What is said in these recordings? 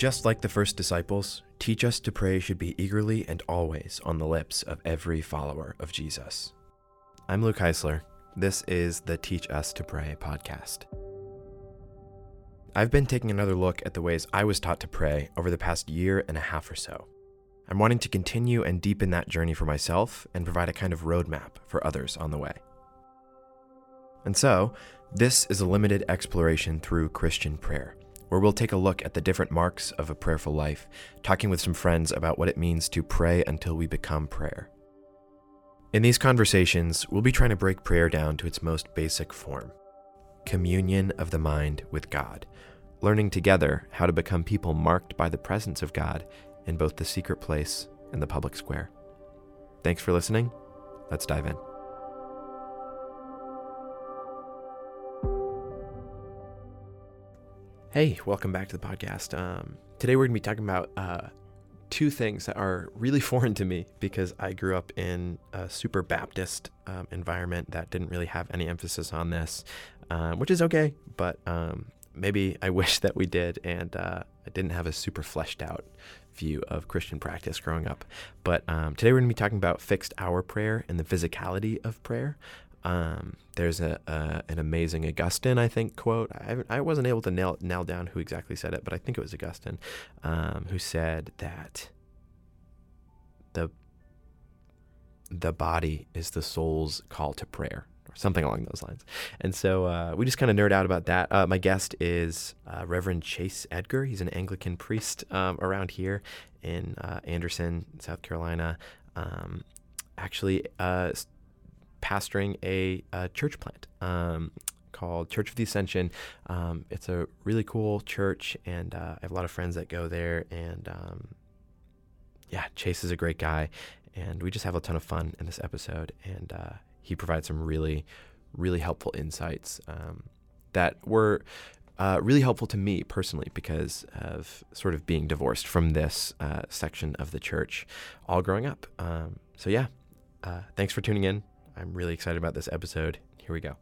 Just like the first disciples, teach us to pray should be eagerly and always on the lips of every follower of Jesus. I'm Luke Heisler. This is the Teach Us to Pray podcast. I've been taking another look at the ways I was taught to pray over the past year and a half or so. I'm wanting to continue and deepen that journey for myself and provide a kind of roadmap for others on the way. And so, this is a limited exploration through Christian prayer, where we'll take a look at the different marks of a prayerful life, talking with some friends about what it means to pray until we become prayer. In these conversations, we'll be trying to break prayer down to its most basic form communion of the mind with God, learning together how to become people marked by the presence of God in both the secret place and the public square. Thanks for listening. Let's dive in. Hey, welcome back to the podcast. Um, today we're going to be talking about uh, two things that are really foreign to me because I grew up in a super Baptist um, environment that didn't really have any emphasis on this, um, which is okay, but um, maybe I wish that we did, and uh, I didn't have a super fleshed out view of Christian practice growing up. But um, today we're going to be talking about fixed hour prayer and the physicality of prayer. Um, there's a, an amazing Augustine, I think, quote. I, I wasn't able to nail nail down who exactly said it, but I think it was Augustine, um, who said that the the body is the soul's call to prayer, or something along those lines. And so uh, we just kind of nerd out about that. Uh, my guest is uh, Reverend Chase Edgar. He's an Anglican priest um, around here in uh, Anderson, South Carolina. Um, actually uh, pastoring a, a church plant um, called Church of the Ascension. Um, it's a really cool church, and uh, I have a lot of friends that go there. And um, yeah, Chase is a great guy, and we just have a ton of fun in this episode. And uh, he provides some really, really helpful insights um, that were. Uh, really helpful to me personally because of sort of being divorced from this uh, section of the church all growing up. Um, so, yeah, uh, thanks for tuning in. I'm really excited about this episode. Here we go.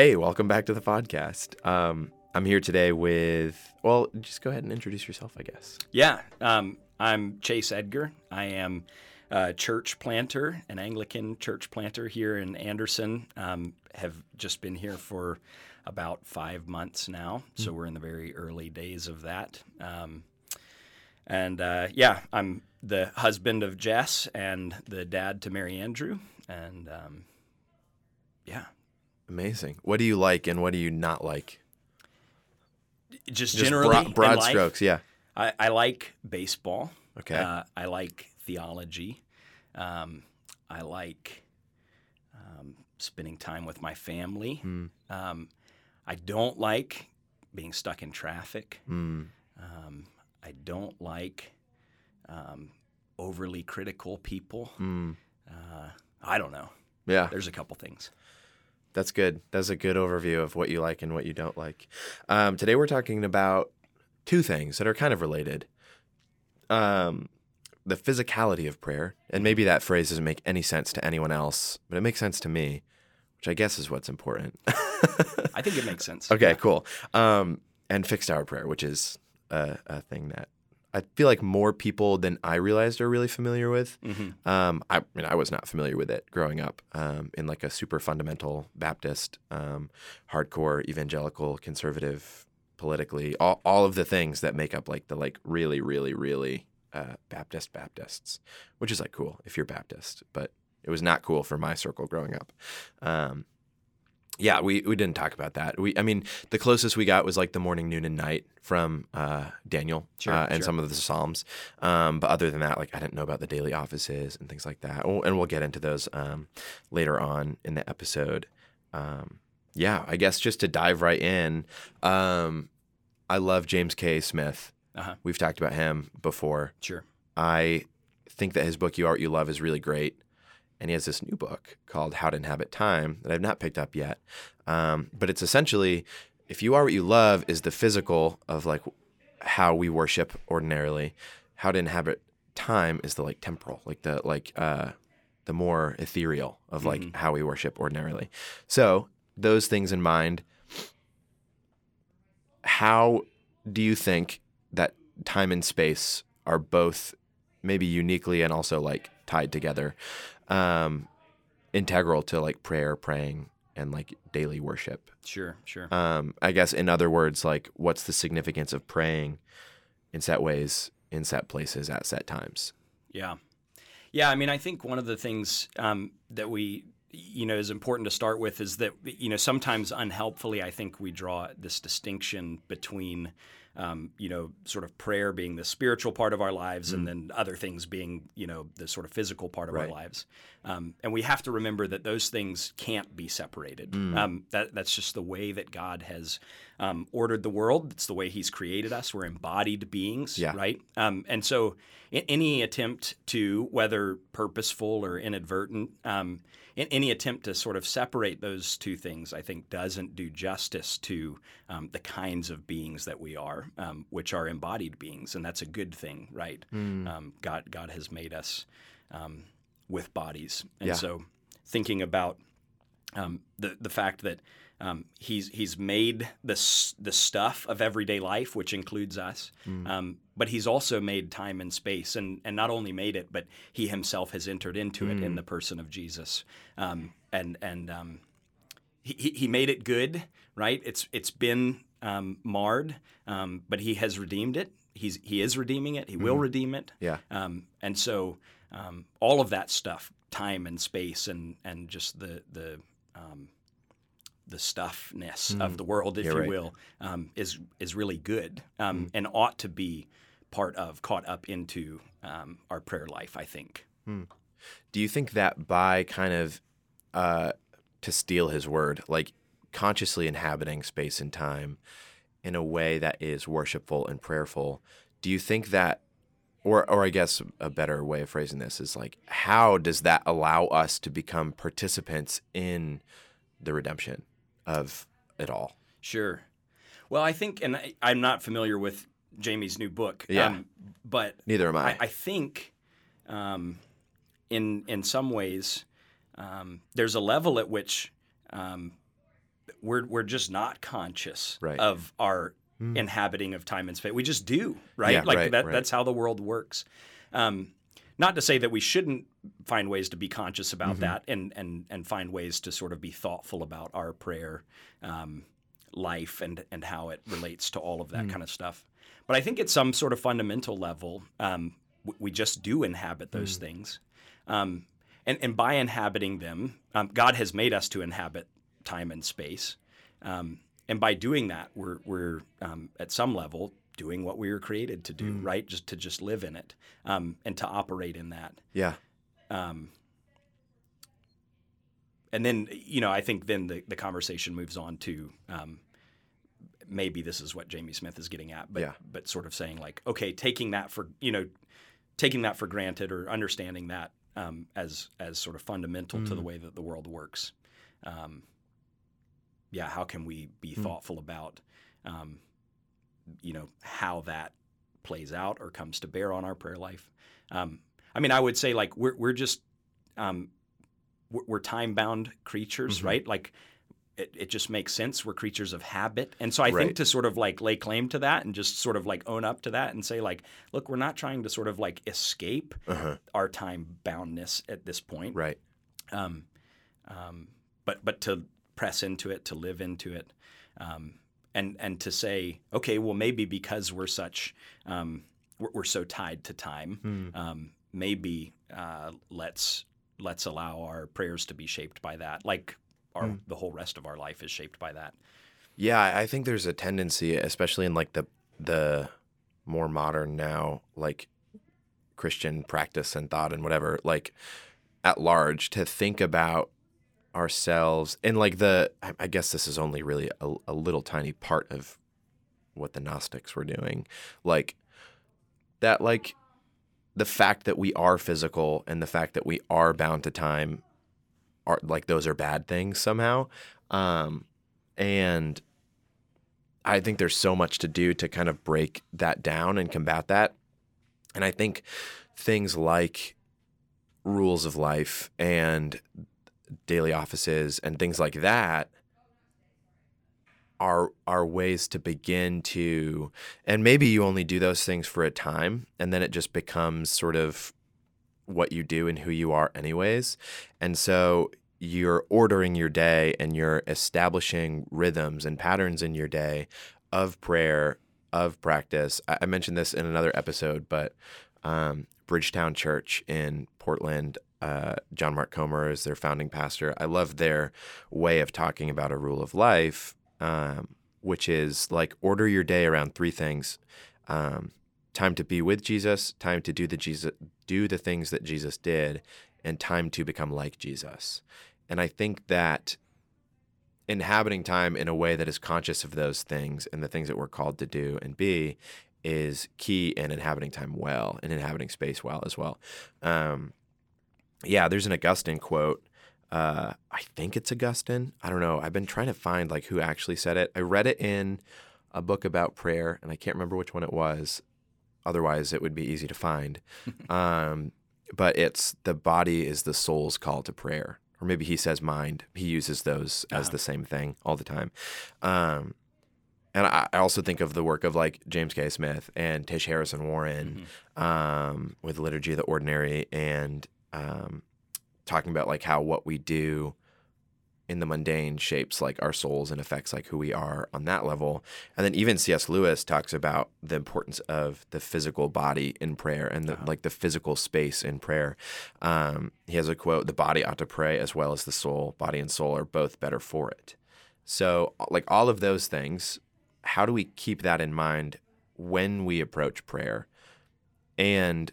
Hey, welcome back to the podcast. Um, I'm here today with, well, just go ahead and introduce yourself, I guess. Yeah, um, I'm Chase Edgar. I am a church planter, an Anglican church planter here in Anderson. Um, have just been here for about five months now, so we're in the very early days of that. Um, and uh, yeah, I'm the husband of Jess and the dad to Mary Andrew, and um, yeah, Amazing. What do you like and what do you not like? just, Just generally broad, broad life, strokes, yeah. I, I like baseball. Okay. Uh, I like theology. Um, I like um, spending time with my family. Hmm. Um, I don't like being stuck in traffic. Mm. Um, I don't like um, overly critical people. Mm. Uh, I don't know. Yeah, There's a couple things. That's good. That's a good overview of what you like and what you don't like. Um, today we're talking about two things that are kind of related. Um, the physicality of prayer, and maybe that phrase doesn't make any sense to anyone else, but it makes sense to me, which I guess is what's important. I think it makes sense. Okay, Yeah. cool. Um, and fixed hour prayer, which is a, a thing that I feel like more people than I realized are really familiar with. Mhm. Um, I, I mean, I was not familiar with it growing up um, in like a super fundamental Baptist, um, hardcore evangelical, conservative, politically, all, all of the things that make up like the like really, really, really uh, Baptist Baptists, which is like cool if you're Baptist, but it was not cool for my circle growing up. Yeah, we, we didn't talk about that. We I mean, the closest we got was like the morning, noon, and night from uh, Daniel Sure, uh, and sure. some of the Psalms. Um, but other than that, like I didn't know about the daily offices and things like that. Oh, And we'll get into those um, later on in the episode. Um, yeah, I guess just to dive right in, um, I love James K. Smith. Uh-huh. We've talked about him before. Sure. I think that his book "You Are What You Love" is really great, and he has this new book called "How to Inhabit Time" that I've not picked up yet. Um, but it's essentially, if you are what you love, is the physical of like how we worship ordinarily. How to inhabit time is the like temporal, like the like uh, the more ethereal of like how we worship ordinarily. So those things in mind, how do you think that time and space are both maybe uniquely and also like tied together um integral to like prayer praying and like daily worship Sure. Sure. um i guess in other words like what's the significance of praying in set ways in set places at set times Yeah. Yeah. I mean, I think one of the things um, that we, you know, is important to start with is that, you know, sometimes unhelpfully, I think we draw this distinction between, um, you know, sort of prayer being the spiritual part of our lives and then other things being, you know, the sort of physical part of Right. our lives. Um, and we have to remember that those things can't be separated. Mm. Um, that, that's just the way that God has um, ordered the world. It's the way He's created us. We're embodied beings, Yeah. right? Um, and so, any attempt to, whether purposeful or inadvertent, um, in any attempt to sort of separate those two things, I think doesn't do justice to um, the kinds of beings that we are, um, which are embodied beings, and that's a good thing, right? Um, God, God has made us um, with bodies, and Yeah. so thinking about um, the the fact that um, he's he's made the the stuff of everyday life, which includes us, um, but he's also made time and space, and and not only made it, but he himself has entered into it in the person of Jesus, um, and and um, he, he made it good, right? It's it's been um, marred, um, but he has redeemed it. He's he is redeeming it. He will redeem it. yeah Um, and so um, all of that stuff, time and space, and and just the the um, the stuffness of the world, if Yeah, you right. will, um, is is really good um, and ought to be part of, caught up into um, our prayer life. I think. do you think that by kind of uh to steal his word like consciously inhabiting space and time in a way that is worshipful and prayerful do you think that or or I guess a better way of phrasing this is like how does that allow us to become participants in the redemption of it all Sure. Well, I think, and I, I'm not familiar with Jamie's new book. Yeah. Um, but neither am I, I, I think, um, in in some ways, um, there's a level at which um, we're we're just not conscious Right. of our inhabiting of time and space. We just do, right? Yeah, like right, that. right. That's how the world works. Um, not to say that we shouldn't find ways to be conscious about Mm-hmm. that and and and find ways to sort of be thoughtful about our prayer um, life and and how it relates to all of that Mm. kind of stuff. But I think at some sort of fundamental level, um, we just do inhabit those Mm. things, um, and and by inhabiting them, um, God has made us to inhabit time and space, um, and by doing that, we're we're um, at some level doing what we were created to do, Mm. right? Just to just live in it um, and to operate in that. yeah Um, and then, you know, I think then the, the conversation moves on to um, maybe this is what Jamie Smith is getting at, but Yeah. but sort of saying like, okay, taking that for you know, taking that for granted or understanding that um, as as sort of fundamental to the way that the world works. Um, yeah, how can we be thoughtful about, um, you know, how that plays out or comes to bear on our prayer life? Um, I mean, I would say like we're we're just um, we're, we're time bound creatures, Mhm. right? Like it, it just makes sense. We're creatures of habit, and so I Right. think to sort of like lay claim to that and just sort of like own up to that and say like, look, we're not trying to sort of like escape uh-huh. our time boundness at this point, right um, um, but but to press into it, to live into it, um, and and to say, okay, well, maybe because we're such um, we're, we're so tied to time, Hmm. um, maybe uh, let's let's allow our prayers to be shaped by that. Like our mm. the whole rest of our life is shaped by that. Yeah, I think there's a tendency, especially in like the the more modern now, like Christian practice and thought and whatever, like at large, to think about ourselves and like the I guess this is only really a, a little tiny part of what the Gnostics were doing. Like that like the fact that we are physical and the fact that we are bound to time are like those are bad things somehow. Um and I think there's so much to do to kind of break that down and combat that. And I think things like rules of life and daily offices and things like that are are ways to begin to and maybe you only do those things for a time and then it just becomes sort of what you do and who you are anyways. And so you're ordering your day and you're establishing rhythms and patterns in your day of prayer of practice. I, mentioned this in another episode but um, bridgetown church in portland uh, John Mark Comer is their founding pastor. I love their way of talking about a rule of life, um, which is like order your day around three things: um, time to be with Jesus, time to do the Jesus, do the things that Jesus did, and time to become like Jesus. And I think that inhabiting time in a way that is conscious of those things and the things that we're called to do and be is key in inhabiting time well and inhabiting space well as well. Um, yeah, there's an Augustine quote. Uh, I think it's Augustine. I don't know. I've been trying to find like who actually said it. I read it in a book about prayer, and I can't remember which one it was. Otherwise, it would be easy to find. um, but it's the body is the soul's call to prayer, or maybe he says mind. He uses those as uh-huh. the same thing all the time. Um, and I, I, also think of the work of like James K. Smith and Tish Harrison Warren mm-hmm. um, with Liturgy of the Ordinary and um, talking about like how what we do in the mundane shapes like our souls and affects like who we are on that level. And then even C.S. Lewis talks about the importance of the physical body in prayer and the, uh-huh. like the physical space in prayer. Um, he has a quote: "The body ought to pray as well as the soul. Body and soul are both better for it." So, like all of those things, how do we keep that in mind when we approach prayer? And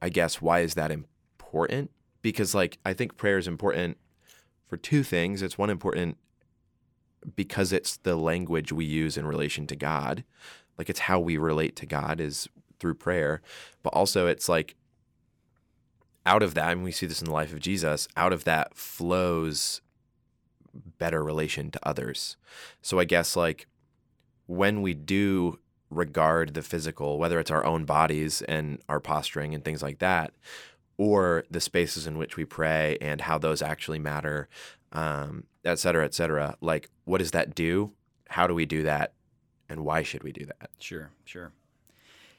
I guess why is that important? Important because like I think prayer is important for two things. It's one important because it's the language we use in relation to God. Like it's how we relate to God is through prayer. But also it's like out of that, and we see this in the life of Jesus, out of that flows better relation to others. So I guess like when we do regard the physical, whether it's our own bodies and our posturing and things like that, or the spaces in which we pray and how those actually matter, um, et cetera, et cetera. Like, what does that do? How do we do that? And why should we do that? Sure, sure.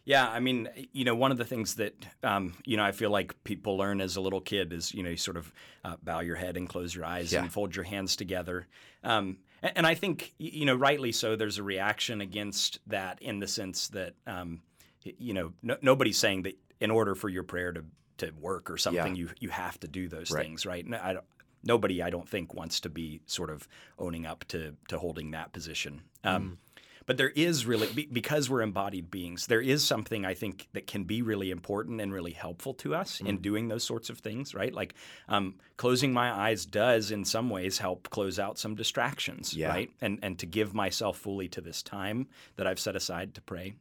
Yeah, I mean, you know, one of the things that um, you know I feel like people learn as a little kid is you know you sort of uh, bow your head and close your eyes yeah. and fold your hands together. Um, and, I think you know rightly so. There's a reaction against that in the sense that um, you know no, nobody's saying that in order for your prayer to to work or something, yeah. you you have to do those right. things, right? And I nobody, I don't think, wants to be sort of owning up to to holding that position. Um, mm. But there is really because we're embodied beings. There is something I think that can be really important and really helpful to us mm. in doing those sorts of things, right? Like um, closing my eyes does, in some ways, help close out some distractions, yeah. right? And and to give myself fully to this time that I've set aside to pray.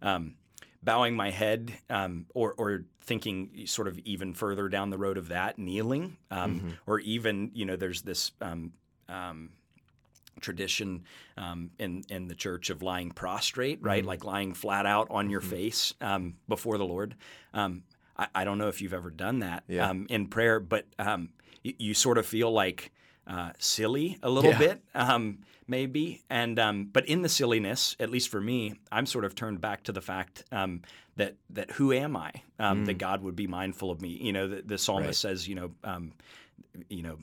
Um, bowing my head um, or, or thinking sort of even further down the road of that, kneeling, um, mm-hmm. or even, you know, there's this um, um tradition um, in, in the church of lying prostrate, right? Mm-hmm. Like lying flat out on your mm-hmm. face um, before the Lord. I, I, don't know if you've ever done that yeah. in prayer, but you, you sort of feel like uh, silly a little yeah. bit, um, maybe. And um, but in the silliness, at least for me, I'm sort of turned back to the fact um, that that who am I? Um, mm. That God would be mindful of me. You know, the, the psalmist right. says, you know, um, you know.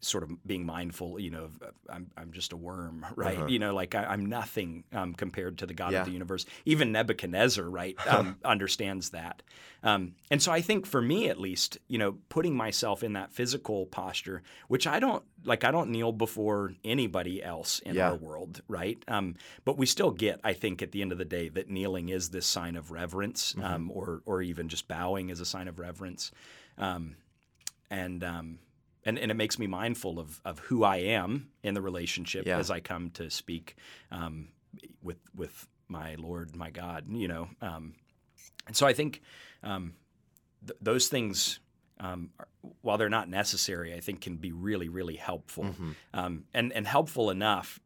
Sort of being mindful, you know, of, I'm, I'm just a worm, right? Uh-huh. You know, like I, am nothing um, compared to the God Yeah. of the universe. Even Nebuchadnezzar, right, um, understands that. Um, and so I think for me, at least, you know, putting myself in that physical posture, which I don't like, I don't kneel before anybody else in Yeah. our world, right? Um, but we still get, I think, at the end of the day, that kneeling is this sign of reverence, Mm-hmm. um, or or even just bowing is a sign of reverence. Um, and um, and and it makes me mindful of of who I am in the relationship Yeah. as I come to speak um, with with my Lord, my God. You know, um, and so I think um, th- those things. Um, are, while they're not necessary, I think can be really, really helpful, Mhm. um, and and helpful enough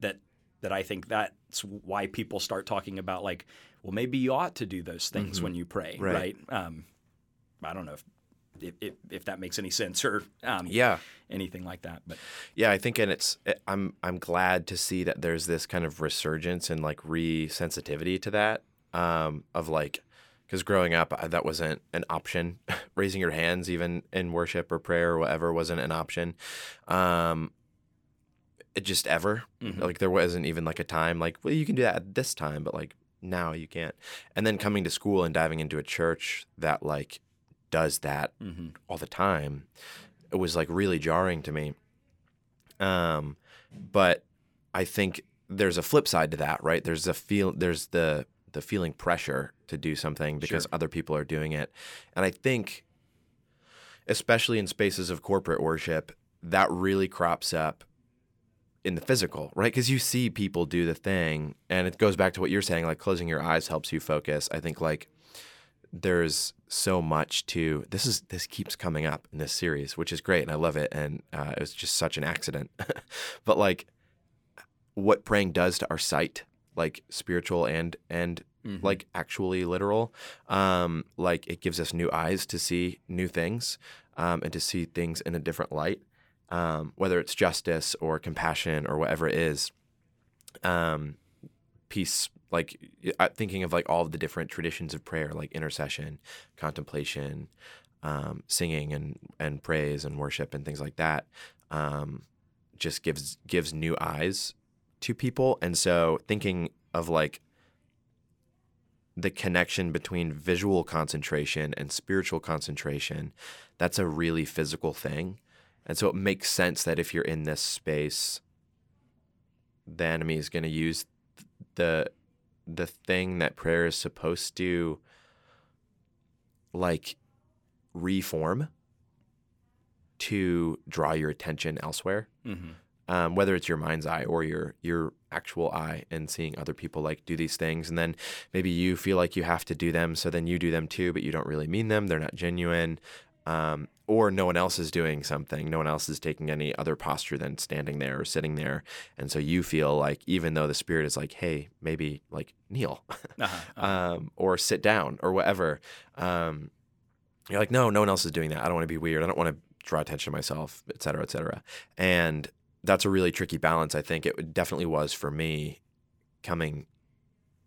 that that I think that's why people start talking about like, well, maybe you ought to do those things Mhm. when you pray, Right. right? Um, I don't know if, if if if that makes any sense or um, Yeah. anything like that, but Yeah, I think, and it's I'm I'm glad to see that there's this kind of resurgence and like re-sensitivity to that. Um, of like, because growing up, that wasn't an option. Raising your hands, even in worship or prayer or whatever, wasn't an option. Um, it just ever Mhm. like there wasn't even like a time like well you can do that at this time, but like now you can't. And then coming to school and diving into a church that like does that mhm. all the time it was like really jarring to me um but i think there's a flip side to that right there's a feel there's the the feeling pressure to do something because Sure. other people are doing it and i think especially in spaces of corporate worship that really crops up in the physical, right? Because you see people do the thing, and it goes back to what you're saying, like closing your eyes helps you focus. I think like there's so much to this is this keeps coming up in this series, which is great, and I love it, and uh, it was just such an accident. but like what praying does to our sight, like spiritual and and Mhm. like actually literal. Um, like it gives us new eyes to see new things um, and to see things in a different light, um, whether it's justice or compassion or whatever it is. Um, peace, like uh, thinking of like all of the different traditions of prayer, like intercession, contemplation, um, singing and and praise and worship and things like that. Um, just gives gives new eyes to people, and so thinking of like the connection between visual concentration and spiritual concentration, that's a really physical thing. And so it makes sense that if you're in this space, the enemy is going to use the the thing that prayer is supposed to like reform to draw your attention elsewhere. Mhm. um, whether it's your mind's eye or your your actual eye and seeing other people like do these things. And then maybe you feel like you have to do them so then you do them too but you don't really mean them. They're not genuine. Um, or no one else is doing something no one else is taking any other posture than standing there or sitting there and so you feel like even though the spirit is like hey maybe like kneel Uh-huh, uh-huh. um, or sit down or whatever. Um, you're like, no, no one else is doing that. I don't want to be weird. I don't want to draw attention to myself, et cetera, et cetera. And that's a really tricky balance. I think it definitely was for me coming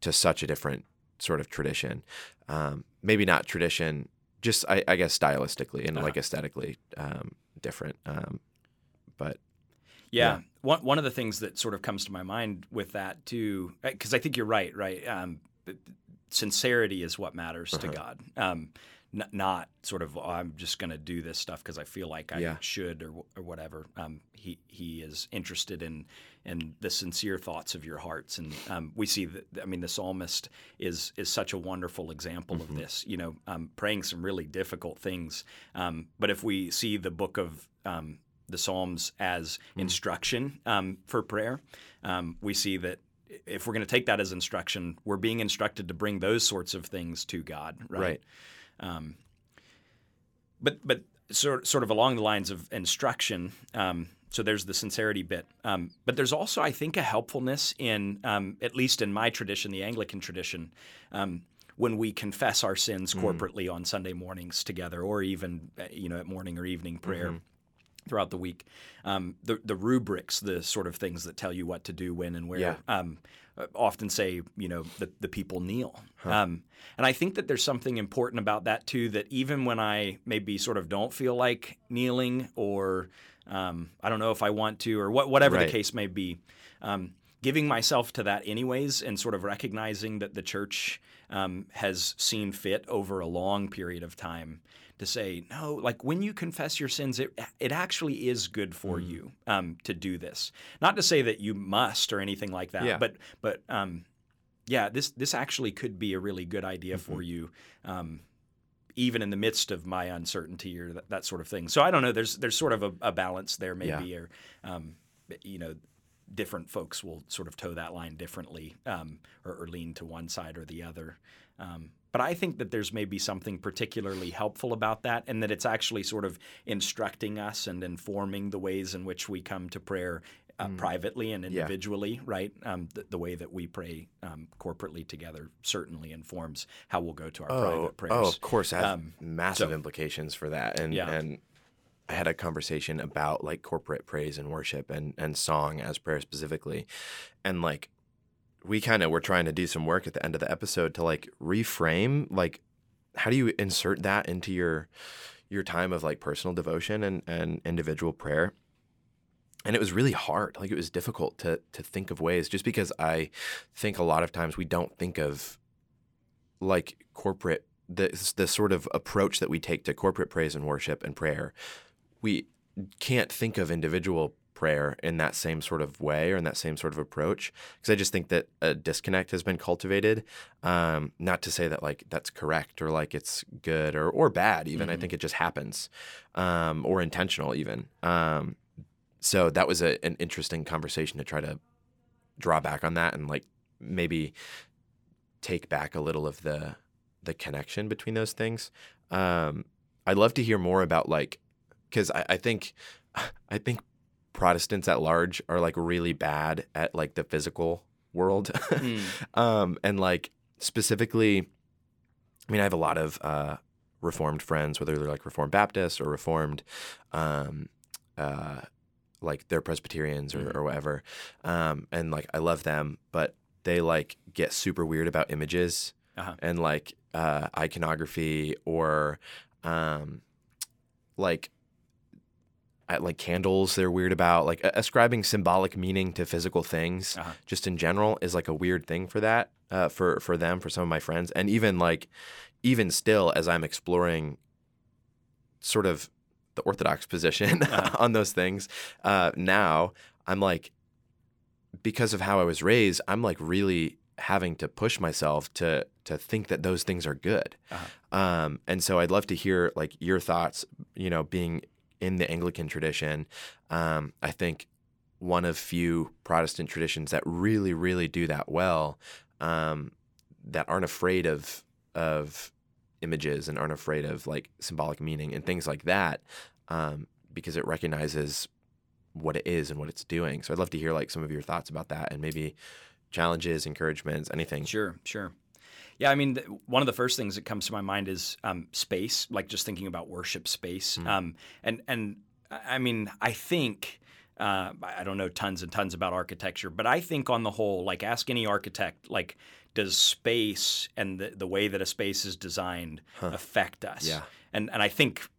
to such a different sort of tradition. Um, maybe not tradition, just I, I guess stylistically and like Uh-huh. aesthetically um, different. Um, but Yeah. Yeah. One one of the things that sort of comes to my mind with that too, because I think you're right. Right. Um, sincerity is what matters to Uh-huh. God. Um, n- not sort of oh, I'm just going to do this stuff because I feel like I Yeah. should or, or whatever. Um, he he is interested in in the sincere thoughts of your hearts, and um, we see that. I mean, the psalmist is is such a wonderful example Mhm. of this. You know, um, praying some really difficult things, um, but if we see the book of um, the Psalms as Mm. instruction um, for prayer, um, we see that if we're going to take that as instruction, we're being instructed to bring those sorts of things to God, right? Right. Um, but but sort sort of along the lines of instruction. Um, so there's the sincerity bit, um, but there's also I think a helpfulness in um, at least in my tradition, the Anglican tradition. Um, when we confess our sins Mm. corporately on Sunday mornings together, or even uh, you know at morning or evening prayer, Mhm. throughout the week. Um, the the rubrics, the sort of things that tell you what to do, when, and where. Yeah. Um, often say, you know, the, the people kneel. Um, and I think that there's something important about that too, that even when I maybe sort of don't feel like kneeling or um, I don't know if I want to or what, whatever Right. the case may be, um, giving myself to that anyways and sort of recognizing that the church um, has seen fit over a long period of time to say no like when you confess your sins it, it actually is good for Mm. you um, to do this not to say that you must or anything like that Yeah. but but um, yeah this this actually could be a really good idea Mm-hmm. for you um, even in the midst of my uncertainty or that, that sort of thing so i don't know there's there's sort of a, a balance there maybe or um, you know different folks will sort of toe that line differently um, or, or lean to one side or the other. Um, but I think that there's maybe something particularly helpful about that, and that it's actually sort of instructing us and informing the ways in which we come to prayer uh, privately and Mm. Yeah. individually, right? Um, the, the way that we pray um, corporately together certainly informs how we'll go to our Oh, private prayers. oh, of course, has Um, massive so- implications for that. And Yeah. and I had a conversation about like corporate praise and worship and and song as prayer specifically, and like we kind of were trying to do some work at the end of the episode to like reframe like how do you insert that into your your time of like personal devotion and and individual prayer? And it was really hard like it was difficult to to think of ways just because i think a lot of times we don't think of like corporate the the sort of approach that we take to corporate praise and worship and prayer we can't think of individual prayer in that same sort of way or in that same sort of approach because i just think that a disconnect has been cultivated um, not to say that like that's correct or like it's good or or bad even i Mhm. think it just happens um, or intentional even um, so that was a, an interesting conversation to try to draw back on that and like maybe take back a little of the the connection between those things. Um, I'd love to hear more about like because I, I think I think Protestants at large are like really bad at like the physical world, Mm. um, and like specifically, I mean, I have a lot of uh, Reformed friends, whether they're like Reformed Baptists or Reformed, um, uh, like they're Presbyterians or, Mhm. or whatever, um, and like I love them, but they like get super weird about images Uh-huh. and like uh, iconography or um, like like candles they're weird about like ascribing symbolic meaning to physical things Uh-huh. just in general is like a weird thing for that uh, for for them for some of my friends and even like even still as i'm exploring sort of the orthodox position Uh-huh. on those things uh, now i'm like because of how i was raised i'm like really having to push myself to to think that those things are good Uh-huh. um, and so i'd love to hear like your thoughts you know being in the anglican tradition um, i think one of few protestant traditions that really really do that well um, that aren't afraid of of images and aren't afraid of like symbolic meaning and things like that um, because it recognizes what it is and what it's doing so i'd love to hear like some of your thoughts about that and maybe challenges encouragements anything Sure, sure. Yeah, I mean, th- one of the first things that comes to my mind is um, space, like just thinking about worship space. Mm. Um, and and I mean, I think uh, I I don't know tons and tons about architecture, but I think on the whole, like ask any architect, like does space and the, the way that a space is designed Huh. affect us? Yeah. And and I think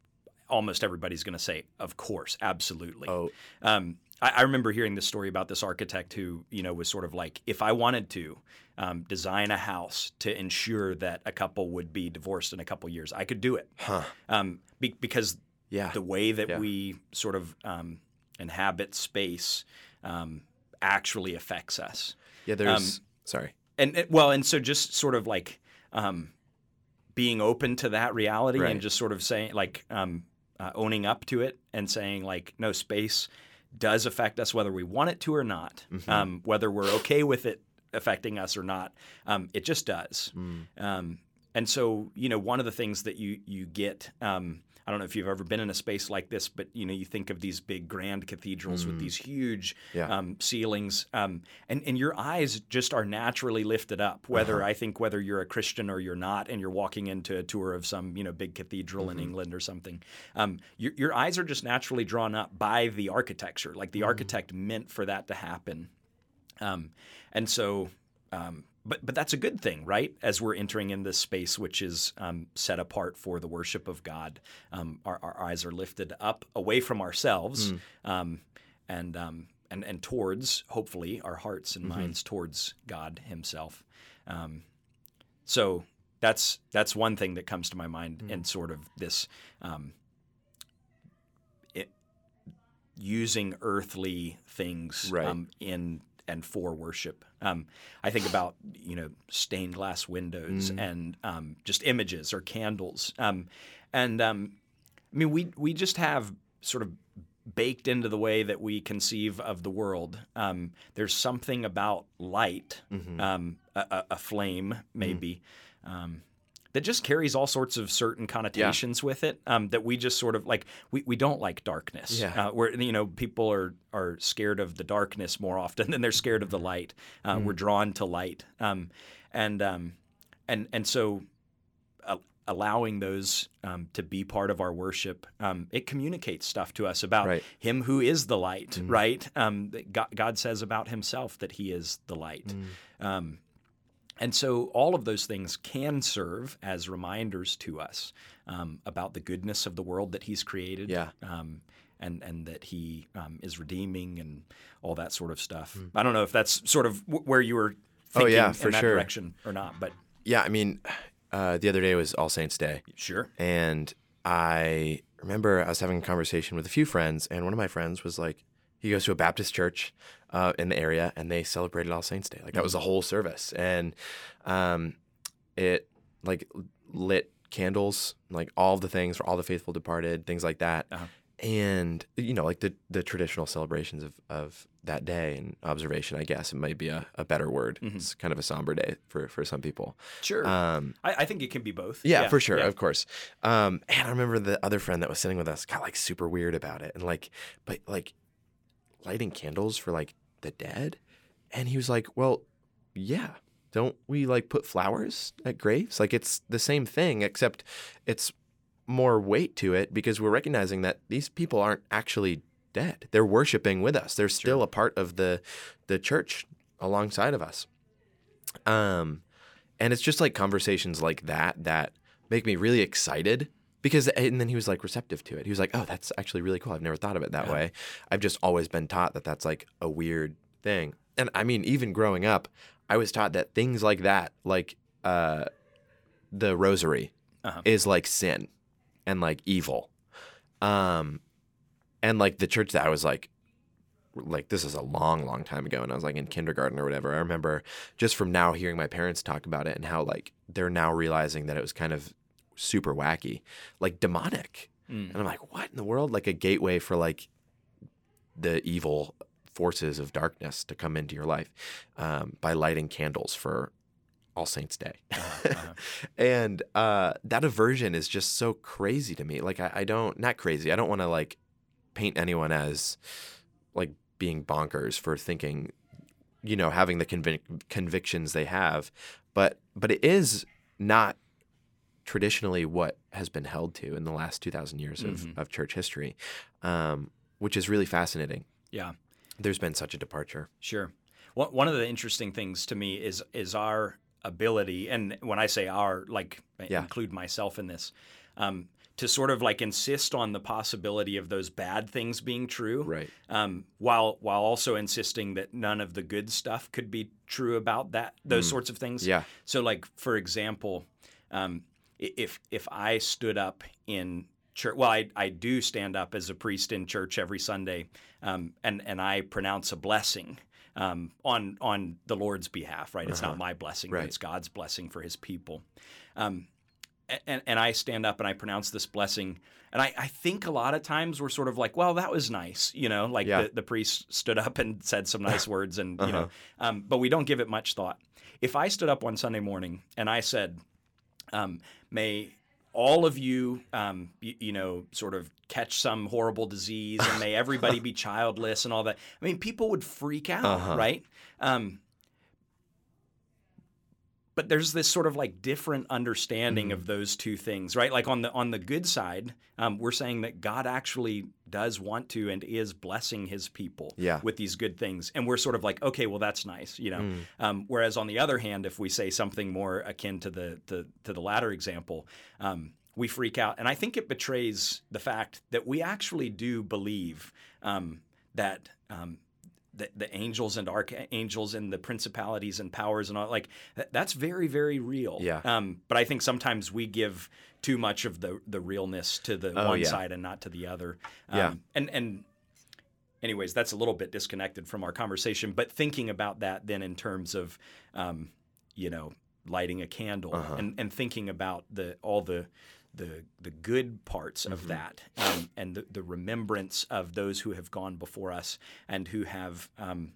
almost everybody's going to say, of course, absolutely. oh Um, I, I remember hearing this story about this architect who, you know, was sort of like, if I wanted to um, design a house to ensure that a couple would be divorced in a couple years, I could do it huh um, be, because yeah the way that Yeah. we sort of um, inhabit space um, actually affects us. yeah there's sorry And it- well, and so just sort of like um, being open to that reality Right. and just sort of saying like um, uh, owning up to it and saying like no space does affect us whether we want it to or not Mhm. um, whether we're okay with it affecting us or not um, it just does Mm. um, and so you know one of the things that you you get. Um, I don't know if you've ever been in a space like this, but you know you think of these big grand cathedrals with these huge Yeah. um, ceilings, um, and and your eyes just are naturally lifted up. Whether I think whether you're a Christian or you're not, and you're walking into a tour of some you know big cathedral in England or something, um, your your eyes are just naturally drawn up by the architecture. Like the architect meant for that to happen, um, and so. Um, but but that's a good thing, right? As we're entering in this space, which is um, set apart for the worship of God, um, our, our eyes are lifted up away from ourselves, um, and um, and and towards hopefully our hearts and minds towards God Himself. Um, so that's that's one thing that comes to my mind in sort of this um, it, using earthly things Right. um, in and for worship. Um, I think about you know stained glass windows and um, just images or candles, um, and um, I mean we we just have sort of baked into the way that we conceive of the world. Um, there's something about light, um, a, a, flame maybe. Um, that just carries all sorts of certain connotations with it um, that we just sort of like we, we don't like darkness. Yeah. uh, where you know people are are scared of the darkness more often than they're scared of the light. Uh, we're drawn to light. Um, and um, and and so uh, allowing those um, to be part of our worship um, it communicates stuff to us about Right. him who is the light right? Um, that God, God says about himself that he is the light. Mm. And so all of those things can serve as reminders to us um, about the goodness of the world that He's created, Yeah. um, and and that He um, is redeeming and all that sort of stuff. I don't know if that's sort of w- where you were Hmm. Oh, thinking yeah, in that sure. direction or not, but Yeah, I mean, uh, the other day was All Saints Day, sure. and I remember I was having a conversation with a few friends, and one of my friends was like, he goes to a Baptist church uh, in the area, and they celebrated All Saints Day. Like that was the whole service, and um, it like lit candles, like all the things for all the faithful departed, things like that. Uh-huh. And you know, like the the traditional celebrations of, of that day and observation, I guess it might be a, a better word. It's kind of a somber day for, for some people. Sure. Um, I, I think it can be both. yeah, for sure, yeah. of course. Um, and I remember the other friend that was sitting with us got like super weird about it, and like, but like, lighting candles for like the dead, and he was like, "Well, yeah, don't we like put flowers at graves? Like it's the same thing, except it's more weight to it because we're recognizing that these people aren't actually dead; they're worshiping with us. They're still a part of the the church alongside of us." Um, and it's just like conversations like that that make me really excited because and then he was like receptive to it. He was like, "Oh, that's actually really cool. I've never thought of it that Yeah. way. I've just always been taught that that's like a weird thing." And I mean, even growing up, I was taught that things like that, like uh the rosary Uh-huh. is like sin and like evil. Um and like the church that I was like like this is a long long time ago and I was like in kindergarten or whatever. I remember just from now hearing my parents talk about it and how like they're now realizing that it was kind of super wacky, like demonic. Mm. And I'm like, what in the world? Like a gateway for like the evil forces of darkness to come into your life um, by lighting candles for All Saints Day. uh-huh. and uh, that aversion is just so crazy to me. Like I, I don't, not crazy. I don't want to like paint anyone as like being bonkers for thinking, you know, having the convic- convictions they have, but but it is not traditionally what has been held to in the last 2000 years of, Mhm. of church history um, which is really fascinating Yeah. there's been such a departure Sure. One one of the interesting things to me is is our ability, and when I say our, like Yeah. include myself in this, um, to sort of like insist on the possibility of those bad things being true, right um, while while also insisting that none of the good stuff could be true about that those sorts of things. Mm. yeah So, like for example, um, if if I stood up in church, well, I I do stand up as a priest in church every Sunday, um, and and I pronounce a blessing. Um, on on the Lord's behalf, right? It's not my blessing, but Uh-huh. Right. it's God's blessing for His people. Um, and, and I stand up and I pronounce this blessing. And I, I think a lot of times we're sort of like, well, that was nice, you know, like Yeah. the, the priest stood up and said some nice words, and you know, Uh-huh. um, but we don't give it much thought. If I stood up one Sunday morning and I said, Um, may all of you, um, you, you, know, sort of catch some horrible disease, and may everybody be childless and all that. I mean, people would freak out, uh-huh. right? Um, but there's this sort of like different understanding mm. of those two things, right? Like on the on the good side, um, we're saying that God actually does want to and is blessing His people yeah. with these good things, and we're sort of like, okay, well, that's nice, you know. Mm. Um, whereas on the other hand, if we say something more akin to the the to the latter example. Um, we freak out, and I think it betrays the fact that we actually do believe um, that um, the, the angels and archangels and the principalities and powers and all like that's very very real yeah um, but i think sometimes we give too much of the the realness to the oh, one yeah. side and not to the other um, yeah and and anyways that's a little bit disconnected from our conversation but thinking about that then in terms of um, you know lighting a candle uh-huh. and and thinking about the all the the the good parts of mm-hmm. that um, and the, the remembrance of those who have gone before us and who have um,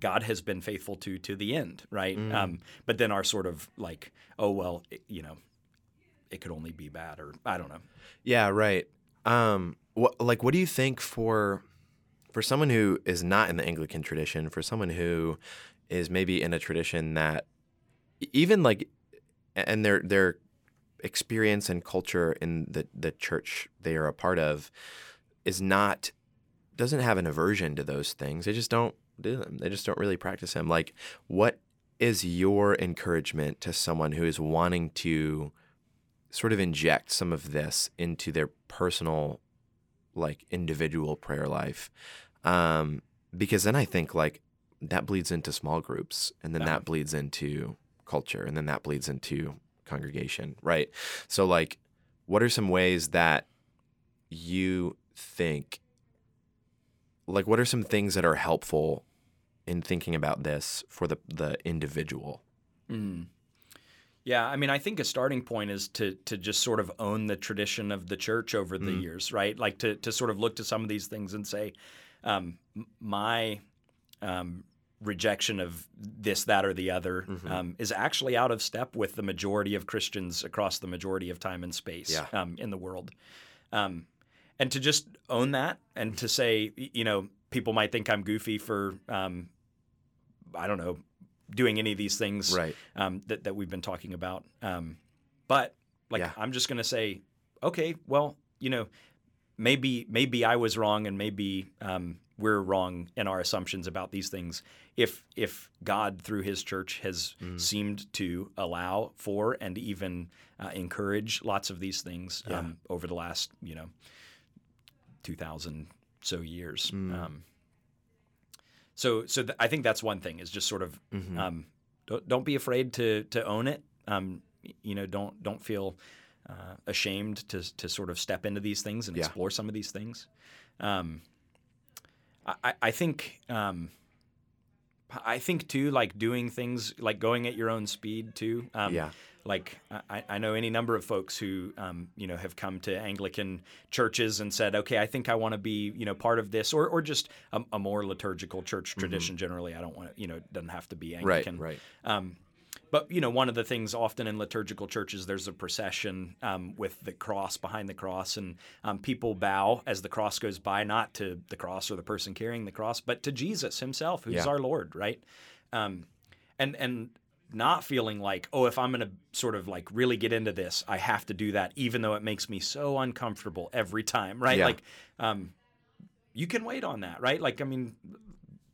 God has been faithful to to the end, right? Mm. Um, but then our sort of like, oh well, it, you know, it could only be bad, or I don't know. Yeah, right. Um, what like what do you think for for someone who is not in the Anglican tradition, for someone who is maybe in a tradition that even like and they're they're experience and culture in the, the church they are a part of is not doesn't have an aversion to those things. They just don't do them. They just don't really practice them. Like, what is your encouragement to someone who is wanting to sort of inject some of this into their personal, like individual prayer life? Um, because then I think like that bleeds into small groups, and then yeah. that bleeds into culture, and then that bleeds into congregation, right? So, like, what are some ways that you think, like, what are some things that are helpful in thinking about this for the the individual? Mm. Yeah, I mean, I think a starting point is to to just sort of own the tradition of the church over the mm. years, right? Like to to sort of look to some of these things and say, um, my um, rejection of this, that, or the other mm-hmm. um, is actually out of step with the majority of Christians across the majority of time and space yeah. um, in the world. Um, and to just own that and to say, you know, people might think I'm goofy for, um, I don't know, doing any of these things right. Um, that, that we've been talking about. Um, but like, yeah. I'm just going to say, okay, well, you know, maybe maybe I was wrong and maybe um, we're wrong in our assumptions about these things. If if God through His church has mm. seemed to allow for and even uh, encourage lots of these things yeah. um, over the last you know two thousand so years. Mm. Um, so so th- I think that's one thing is just sort of mm-hmm. Um, don't, don't be afraid to to own it. Um, you know don't don't feel uh, ashamed to to sort of step into these things and yeah. explore some of these things. I, I think um, I think too, like doing things like going at your own speed too. Um, yeah. Like I, I, know any number of folks who um, you know have come to Anglican churches and said, okay, I think I want to be you know part of this, or or just a, a more liturgical church mm-hmm. tradition. Mm-hmm. Generally, I don't want to you know it doesn't have to be Anglican. Right. Right. Um, but you know, one of the things often in liturgical churches, there's a procession um, with the cross behind the cross, and um, people bow as the cross goes by, not to the cross or the person carrying the cross, but to Jesus Himself, who's yeah. our Lord, right? Um, and and not feeling like, oh, if I'm going to sort of like really get into this, I have to do that, even though it makes me so uncomfortable every time, right? Yeah. Like, um, you can wait on that, right? Like, I mean,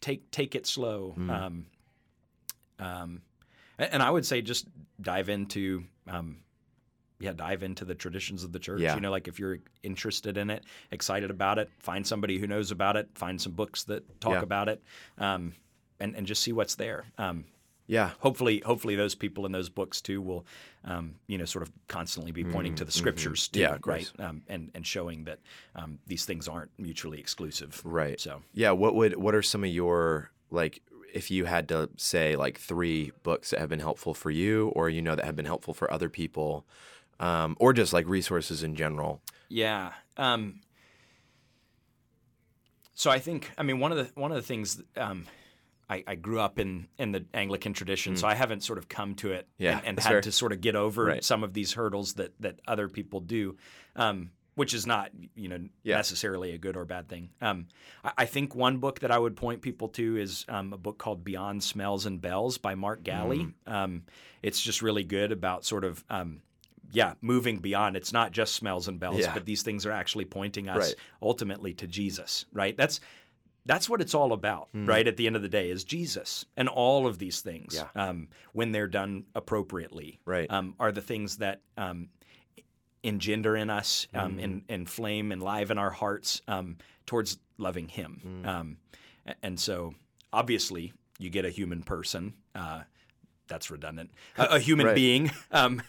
take take it slow. Mm. Um, um, and I would say just dive into, um, yeah, dive into the traditions of the church. Yeah. You know, like if you're interested in it, excited about it, find somebody who knows about it, find some books that talk yeah. about it, um, and and just see what's there. Um, yeah. Hopefully, hopefully those people in those books too will, um, you know, sort of constantly be pointing mm, to the mm-hmm. scriptures mm-hmm. too, yeah, right? Um, and and showing that um, these things aren't mutually exclusive. Right. So yeah, what would what are some of your like if you had to say like three books that have been helpful for you or you know that have been helpful for other people um, or just like resources in general yeah um, so i think i mean one of the one of the things um, I, I grew up in in the Anglican tradition, so I haven't sort of come to it Mm. Yeah, and, and had fair. to sort of get over Right. some of these hurdles that that other people do. Um, which is not, you know, Yeah. necessarily a good or bad thing. Um, I, I think one book that I would point people to is um, a book called Beyond Smells and Bells by Mark Galli. Mm. Um, it's just really good about sort of, um, yeah, moving beyond. It's not just smells and bells, Yeah. but these things are actually pointing us Right. ultimately to Jesus, right? That's that's what it's all about, right? At the end of the day, is Jesus, and all of these things, Mm. Yeah. um, when they're done appropriately, Right. um, are the things that um, engender in us, um, Mm. and inflame, enliven our hearts um, towards loving Him. Mm. Um, and so, obviously, you get a human person. Uh, that's redundant. A, a human Right. being. Um,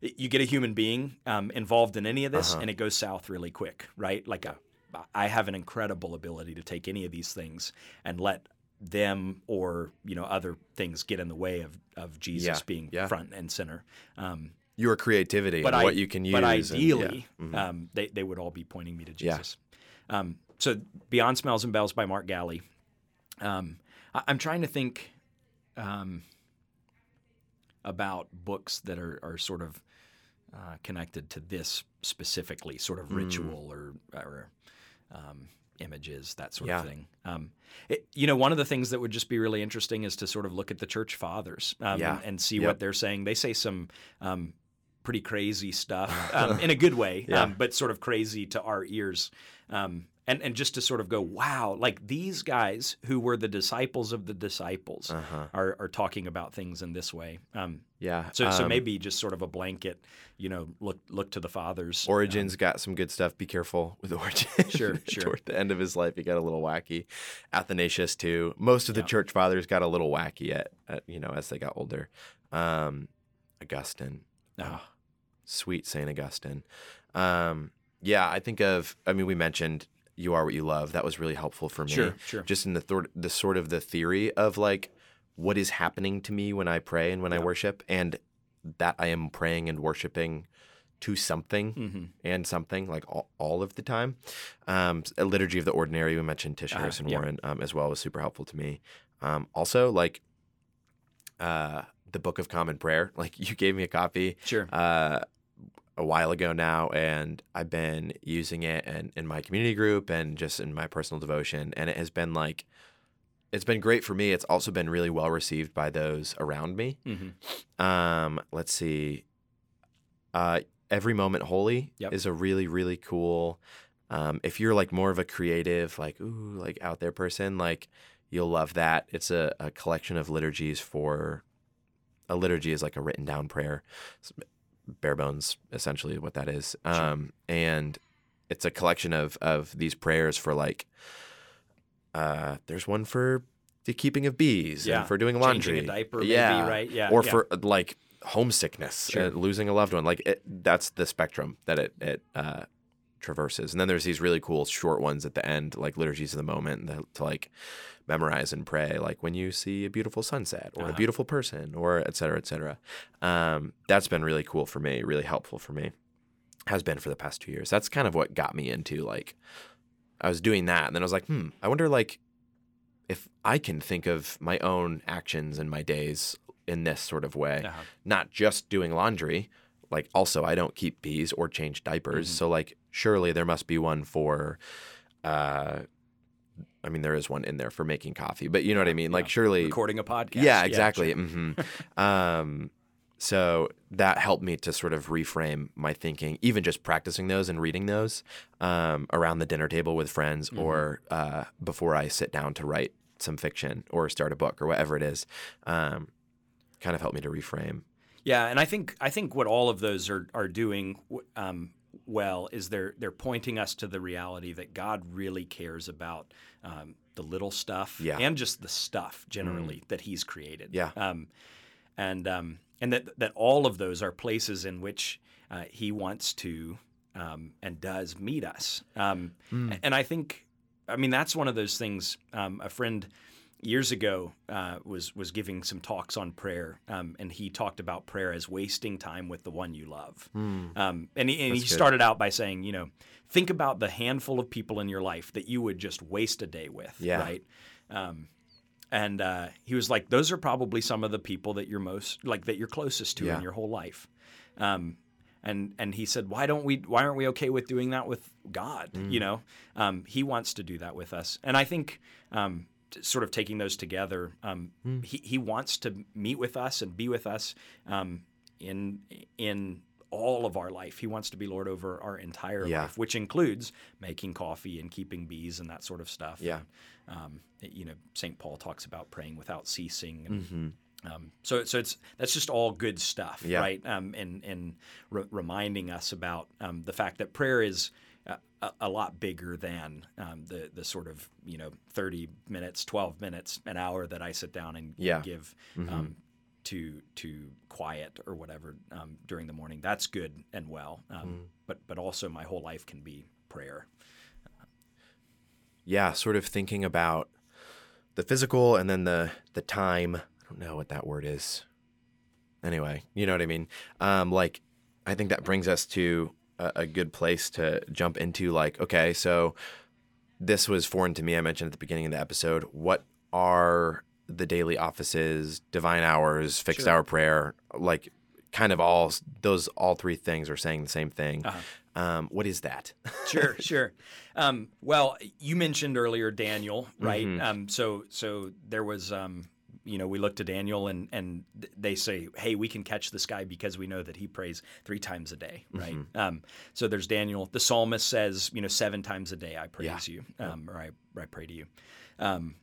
you get a human being um, involved in any of this, Uh-huh. and it goes south really quick, right? Like a, I have an incredible ability to take any of these things and let them or you know other things get in the way of of Jesus Yeah, being yeah. front and center. Um, Your creativity but and I- what you can use. But and- ideally, yeah. Mhm. um, they they would all be pointing me to Yeah. Jesus. Um, so Beyond Smells and Bells by Mark Galli. Um, I, I'm trying to think um, about books that are are sort of uh, connected to this specifically, sort of Mm. ritual or or um, images, that sort Yeah. of thing. Um, it, you know, one of the things that would just be really interesting is to sort of look at the church fathers um, Yeah. and, and see Yep. what they're saying. They say some um, pretty crazy stuff um, in a good way, Yeah. um, but sort of crazy to our ears. Um, and, and just to sort of go, wow, like these guys who were the disciples of the disciples Uh-huh. are, are talking about things in this way. Um, Yeah. so, so um, maybe just sort of a blanket, you know, look look to the fathers. um, Origen's got some good stuff. Be careful with Origen. Sure, sure. Toward the end of his life, he got a little wacky. Athanasius too. Most of the Yeah. church fathers got a little wacky at, at you know as they got older. Um, Augustine, oh, sweet Saint Augustine. Um, yeah, I think of. I mean, we mentioned "You Are What You Love." That was really helpful for me. Sure, sure. Just in the thor- the sort of the theory of like what is happening to me when I pray and when I worship, and that I am praying and worshiping to something hmm and something like all, all of the time. Um, a liturgy of the ordinary. We mentioned Tish Uh-huh, Harrison yeah. Warren um, as well was super helpful to me. Um, also, like uh, the Book of Common Prayer. Like you gave me a copy Sure. uh, a while ago now, and I've been using it and in my community group and just in my personal devotion, and it has been like. It's been great for me. It's also been really well received by those around me. hmm Um, let's see. Uh, Every Moment Holy Yep. is a really, really cool. Um, if you're like more of a creative, like ooh, like out there person, like you'll love that. It's a, a collection of liturgies for. A liturgy is like a written down prayer, bare bones, essentially what that is. Sure. Um, and it's a collection of of these prayers for like. Uh, there's one for the keeping of bees Yeah. and for doing laundry. diaper, maybe, yeah, right? Yeah. or yeah. for like homesickness, Sure. uh, losing a loved one. Like it, that's the spectrum that it it uh, traverses. And then there's these really cool short ones at the end, like liturgies of the moment, that, to like memorize and pray, like when you see a beautiful sunset or a Uh-huh. beautiful person, or et cetera, et cetera. Um, that's been really cool for me, really helpful for me. Has been for the past two years. That's kind of what got me into like I was doing that, and then I was like, hmm, I wonder like if I can think of my own actions and my days in this sort of way, Uh-huh. not just doing laundry. Like also, I don't keep bees or change diapers, Mhm. so like surely there must be one for. Uh, I mean, there is one in there for making coffee, but you know what I mean. Like surely, recording a podcast. yeah, exactly. sure. hmm um, so that helped me to sort of reframe my thinking, even just practicing those and reading those um, around the dinner table with friends Mhm. or uh, before I sit down to write some fiction or start a book or whatever it is. Um, kind of helped me to reframe. Yeah, and I think I think what all of those are are doing um, well is they're they're pointing us to the reality that God really cares about um, the little stuff Yeah. and just the stuff generally that He's created. Yeah. um, and um, and that that all of those are places in which uh, He wants to um, and does meet us. Um, Mm. and I think, I mean, that's one of those things. Um, a friend years ago uh, was was giving some talks on prayer, um, and he talked about prayer as wasting time with the one you love. Mm. Um, and he, and he started out by saying, you know, think about the handful of people in your life that you would just waste a day with, Yeah. right? Um, and uh, he was like, "Those are probably some of the people that you're most like that you're closest to Yeah. in your whole life." Um, and and he said, "Why don't we? Why aren't we okay with doing that with God? Mm. You know, um, He wants to do that with us." And I think. Sort of taking those together, um, Mm. he, he wants to meet with us and be with us um, in in all of our life. He wants to be Lord over our entire Yeah. life, which includes making coffee and keeping bees and that sort of stuff. Yeah. Um, you know, St. Paul talks about praying without ceasing. And, Mm-hmm. um, so, so it's that's just all good stuff, Yeah. right? Um, and and re- reminding us about um, the fact that prayer is a, a lot bigger than um, the the sort of you know thirty minutes, twelve minutes, an hour that I sit down and Yeah. give Mm-hmm. um, to to quiet or whatever um, during the morning. That's good and well, um, Mm. but but also my whole life can be prayer. yeah, sort of thinking about the physical and then the the time. I don't know what that word is. Anyway, you know what I mean. Um, like, I think that brings us to a, a good place to jump into. Like, okay, so this was foreign to me. I mentioned at the beginning of the episode. What are the daily offices, divine hours, fixed Sure. hour prayer? Like, kind of all those all three things are saying the same thing. Uh-huh. Um, what is that? sure, sure. Um, well, you mentioned earlier Daniel, right? Mhm. Um, so, so there was, um, you know, we look to Daniel, and and they say, hey, we can catch this guy because we know that he prays three times a day, right? Um, so there's Daniel. The psalmist says, you know, seven times a day I praise you, um, or I, or I pray to you. Um,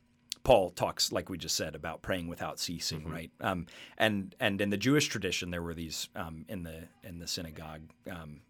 Paul talks, like we just said, about praying without ceasing, right? Um, and and in the Jewish tradition, there were these um, in the in the synagogue. Um,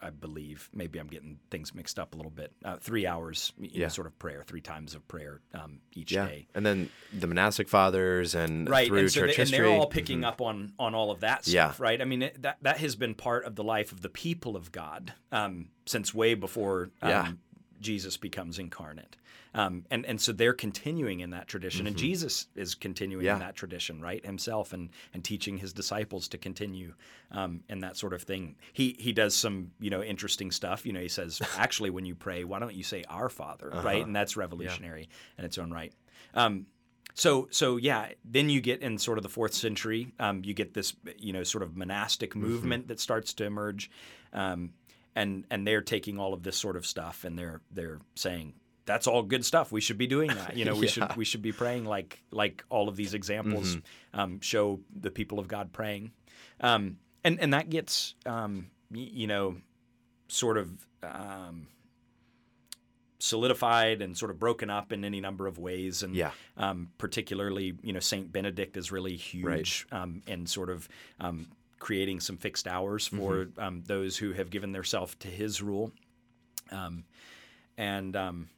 I believe maybe I'm getting things mixed up a little bit. Uh, three hours, you know, sort of prayer, three times of prayer um, each Yeah, day. and then the monastic fathers and Right, through and, so church they, and history. they're all picking up on on all of that stuff, Yeah. right? I mean, it, that that has been part of the life of the people of God um, since way before um, Yeah. Jesus becomes incarnate, um, and and so they're continuing in that tradition, and Jesus is continuing Mm-hmm. Yeah. in that tradition, right? Himself and and teaching his disciples to continue um, and that sort of thing. He he does some you know interesting stuff. You know, he says actually when you pray, why don't you say Our Father, Uh-huh. right? And that's revolutionary in its own right. Um, so so yeah, then you get in sort of the fourth century, um, you get this you know sort of monastic Mm-hmm. movement that starts to emerge, um, and and they're taking all of this sort of stuff and they're they're saying that's all good stuff. We should be doing that. You know, we Yeah. should we should be praying like like all of these examples Mm-hmm. um, show the people of God praying, um, and and that gets um, you know sort of. Um, solidified and sort of broken up in any number of ways and Yeah. um, particularly you know Saint Benedict is really huge um, in sort of um, creating some fixed hours for Mm-hmm. um, those who have given themselves to his rule um, and um,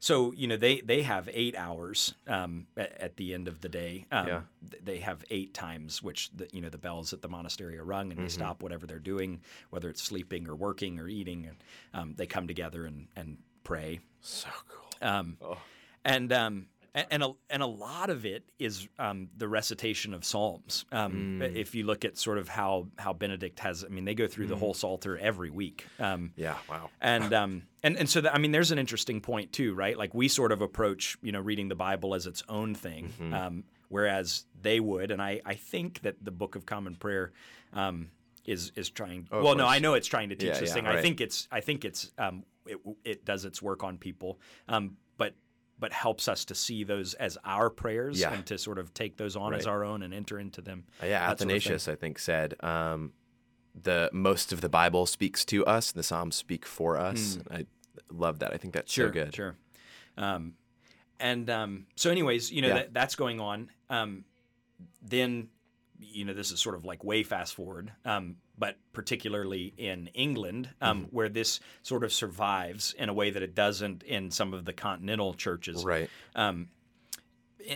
so you know they they have eight hours um, at, at the end of the day um, Yeah. they have eight times which the, you know the bells at the monastery are rung and Mm-hmm. they stop whatever they're doing whether it's sleeping or working or eating and um, they come together and, and pray So cool. um, Oh. and um, a- and a, and a lot of it is um, the recitation of psalms. Um, Mm. If you look at sort of how how Benedict has, I mean, they go through Mm. the whole Psalter every week. Um, Yeah. Wow. and um, and and so that, I mean, there's an interesting point too, right? Like we sort of approach, you know, reading the Bible as its own thing, Mm-hmm. um, whereas they would, and I I think that the Book of Common Prayer. Um, is is trying. Oh, well, no. I know it's trying to teach Yeah, this yeah, thing. I think it's I think it's um, it, it does its work on people, um, but helps us to see those as our prayers Yeah. and to sort of take those on as our own and enter into them. Uh, yeah. that sort of. Athanasius, I think, said um, the most of the Bible speaks to us. The Psalms speak for us. I love that. I think that's so good. Sure. Um, and um, so, anyways, you know Yeah. that, that's going on. Um, then, you know, this is sort of like way fast forward, um, but particularly in England, um, Mm-hmm. where this sort of survives in a way that it doesn't in some of the continental churches. Right. Um,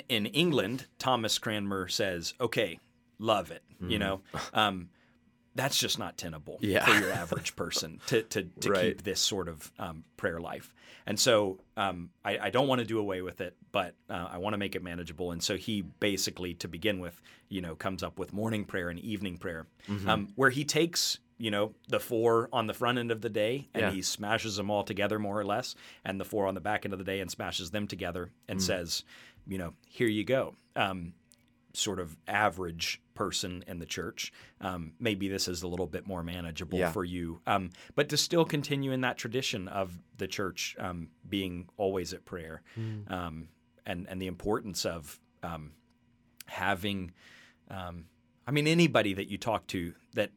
in England, Thomas Cranmer says, "Okay, love it," you know. Um, that's just not tenable. Yeah. for your average person to to, to Right. keep this sort of um, prayer life. And so um, I, I don't want to do away with it, but uh, I want to make it manageable. And so he basically, to begin with, you know, comes up with morning prayer and evening prayer, Mm-hmm. um, where he takes you know, the four on the front end of the day and Yeah. he smashes them all together more or less, and the four on the back end of the day and smashes them together Mm. and says, you know, here you go. Um, sort of average person in the church. Um, maybe this is a little bit more manageable Yeah. for you, um, but to still continue in that tradition of the church um, being always at prayer, um, and and the importance of um, having. Um, I mean, anybody that you talk to that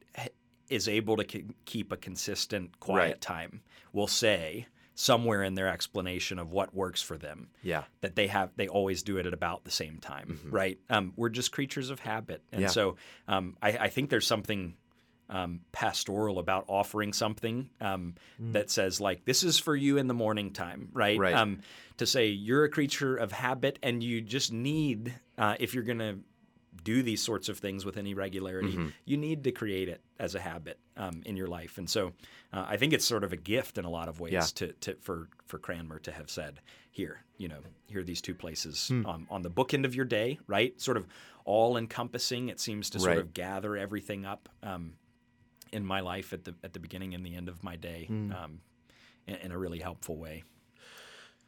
is able to keep a consistent quiet Right. time will say somewhere in their explanation of what works for them Yeah. that they have they always do it at about the same time right um, we're just creatures of habit and Yeah. so um, I, I think there's something um, pastoral about offering something um, that says like this is for you in the morning time right, Right. Um, to say you're a creature of habit and you just need uh, if you're gonna do these sorts of things with any regularity, Mm-hmm. you need to create it as a habit um, in your life. And so uh, I think it's sort of a gift in a lot of ways Yeah. to, to for for Cranmer to have said here, you know, here are these two places Hmm. on, on the bookend of your day, right? Sort of all encompassing. It seems to sort Right. of gather everything up um, in my life at the at the beginning and the end of my day Hmm. um, in, in a really helpful way.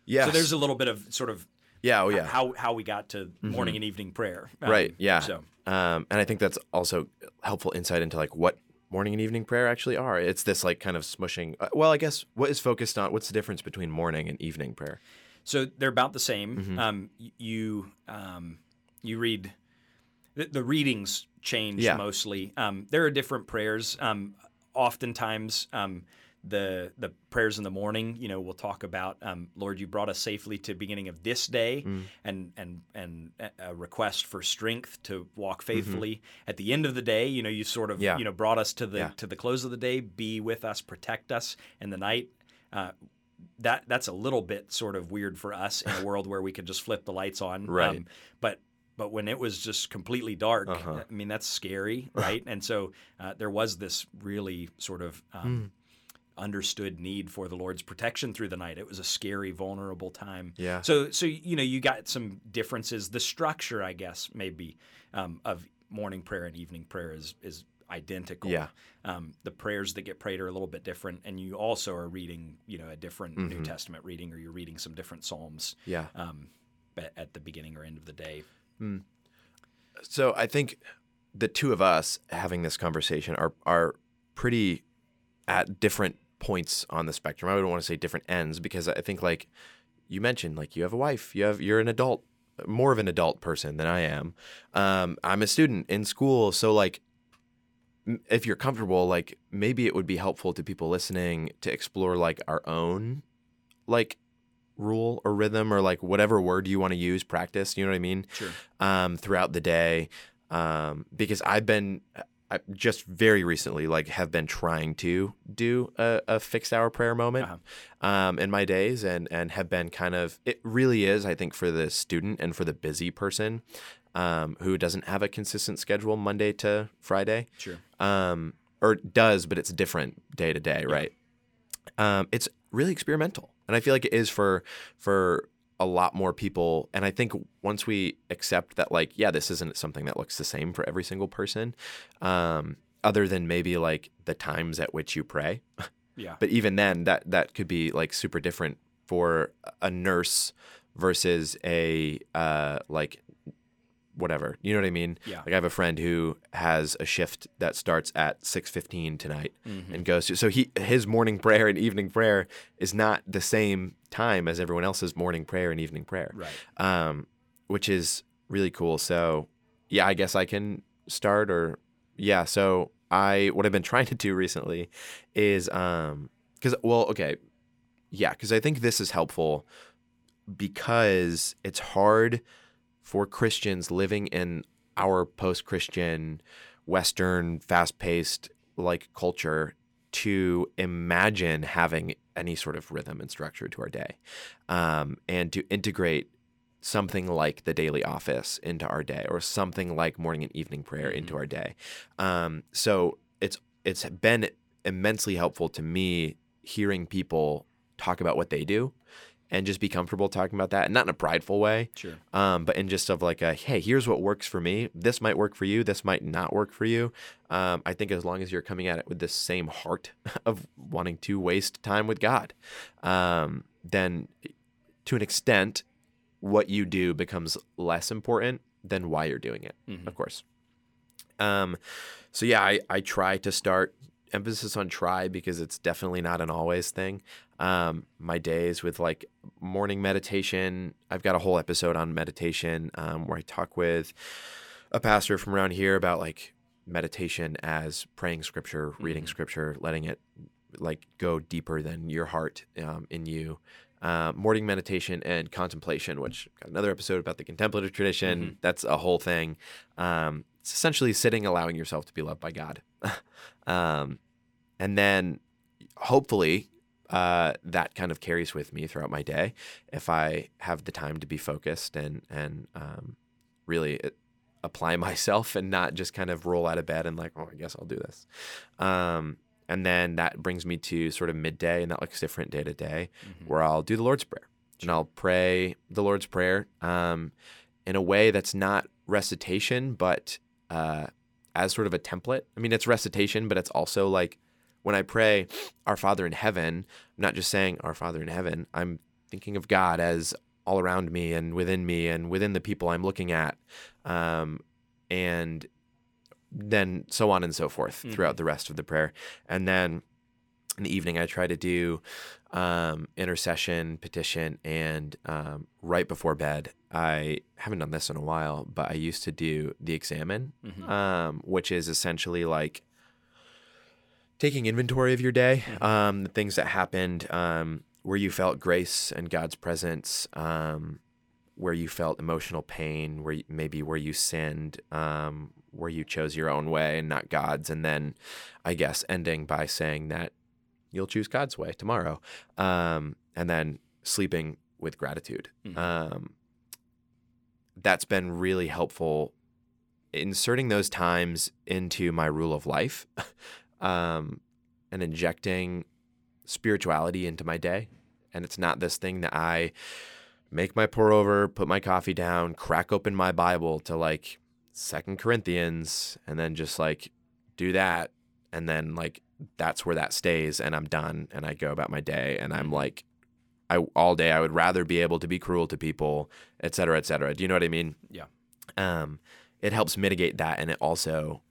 Yeah. So there's a little bit of sort of yeah. Oh yeah. how how we got to morning and evening prayer. Um, right. Yeah. So Um, and I think that's also helpful insight into like what morning and evening prayer actually are. It's this like kind of smushing. Uh, well, I guess what is focused on what's the difference between morning and evening prayer? So they're about the same. Mm-hmm. Um, you um, you read the, the readings change Yeah. mostly. Um, there are different prayers. Um, oftentimes, um, the the prayers in the morning, you know, we'll talk about um, Lord, you brought us safely to beginning of this day, Mm. and and and a- request for strength to walk Mm-hmm. faithfully. At the end of the day, you know, you sort of Yeah. you know brought us to the Yeah. to the close of the day. Be with us, protect us in the night. Uh, that that's a little bit sort of weird for us in a world where we could just flip the lights on. Right. but but when it was just completely dark, Uh-huh. I mean that's scary, right? and so uh, there was this really sort of um, understood need for the Lord's protection through the night. It was a scary, vulnerable time. Yeah. So so you know you got some differences. The structure, I guess, maybe um, of morning prayer and evening prayer is is identical. Yeah. Um, the prayers that get prayed are a little bit different, and you also are reading, you know, a different New Mm-hmm. Testament reading, or you're reading some different psalms Yeah. um, at, at the beginning or end of the day. So I think the two of us having this conversation are are pretty at different points on the spectrum. I wouldn't want to say different ends because I think like you mentioned, like you have a wife, you have you're an adult, more of an adult person than I am. Um, I'm a student in school, so like if you're comfortable, like maybe it would be helpful to people listening to explore like our own like rule or rhythm or like whatever word you want to use, practice. You know what I mean? Sure. um, throughout the day um, because I've been I just very recently like have been trying to do a, a fixed hour prayer moment Uh-huh. um, in my days and and have been kind of it really is I think for the student and for the busy person um, who doesn't have a consistent schedule Monday to Friday Sure. um, or does, but it's different day to day, right? Um, it's really experimental, and I feel like it is for for a lot more people. And I think once we accept that, like, yeah, this isn't something that looks the same for every single person, um, other than maybe like the times at which you pray. Yeah. But even then, that that could be like super different for a nurse versus a uh, like whatever. You know what I mean? Yeah. Like I have a friend who has a shift that starts at six fifteen tonight Mhm. and goes to so he his morning prayer and evening prayer is not the same time as everyone else's morning prayer and evening prayer. Right. Um, which is really cool. So yeah, I guess I can start or yeah. So I what I've been trying to do recently is um because well okay yeah because I think this is helpful because it's hard for Christians living in our post-Christian Western fast-paced like culture to imagine having any sort of rhythm and structure to our day um, and to integrate something like the daily office into our day or something like morning and evening prayer into our day. Um, so it's it's been immensely helpful to me hearing people talk about what they do and just be comfortable talking about that, and not in a prideful way, Sure. um, but in just of like a hey, here's what works for me. This might work for you. This might not work for you. Um, I think as long as you're coming at it with the same heart of wanting to waste time with God, um, then to an extent, what you do becomes less important than why you're doing it. Mhm. Of course. Um, so yeah, I, I try to start emphasis on try because it's definitely not an always thing. Um, my days with like morning meditation, I've got a whole episode on meditation um, where I talk with a pastor from around here about like meditation as praying scripture, reading Mhm. scripture, letting it like go deeper than your heart um, in you. Uh, morning meditation and contemplation, which got another episode about the contemplative tradition. Mhm. That's a whole thing. Um, it's essentially sitting, allowing yourself to be loved by God. um, and then hopefully uh, that kind of carries with me throughout my day if I have the time to be focused and, and um, really uh, apply myself and not just kind of roll out of bed and like, oh, I guess I'll do this. Um, and then that brings me to sort of midday, and that looks different day to day, Mhm. where I'll do the Lord's Prayer. And I'll pray the Lord's Prayer um, in a way that's not recitation, but uh, as sort of a template. I mean, it's recitation, but it's also like when I pray, Our Father in heaven, I'm not just saying Our Father in heaven, I'm thinking of God as all around me and within me and within the people I'm looking at. Um, and then so on and so forth throughout the rest of the prayer. And then in the evening, I try to do um, intercession, petition, and um, right before bed, I haven't done this in a while, but I used to do the examen, Mhm. um, which is essentially like taking inventory of your day, um, the things that happened, um, where you felt grace and God's presence, um, where you felt emotional pain, where you, maybe where you sinned, um, where you chose your own way and not God's, and then I guess ending by saying that you'll choose God's way tomorrow, um, and then sleeping with gratitude. Mhm. Um, that's been really helpful inserting those times into my rule of life um, and injecting spirituality into my day. And it's not this thing that I make my pour over, put my coffee down, crack open my Bible to like Second Corinthians, and then just like do that. And then like that's where that stays, and I'm done, and I go about my day, and I'm Mhm. like, I all day I would rather be able to be cruel to people, et cetera, et cetera. Do you know what I mean? Yeah. Um, it helps mitigate that, and it also,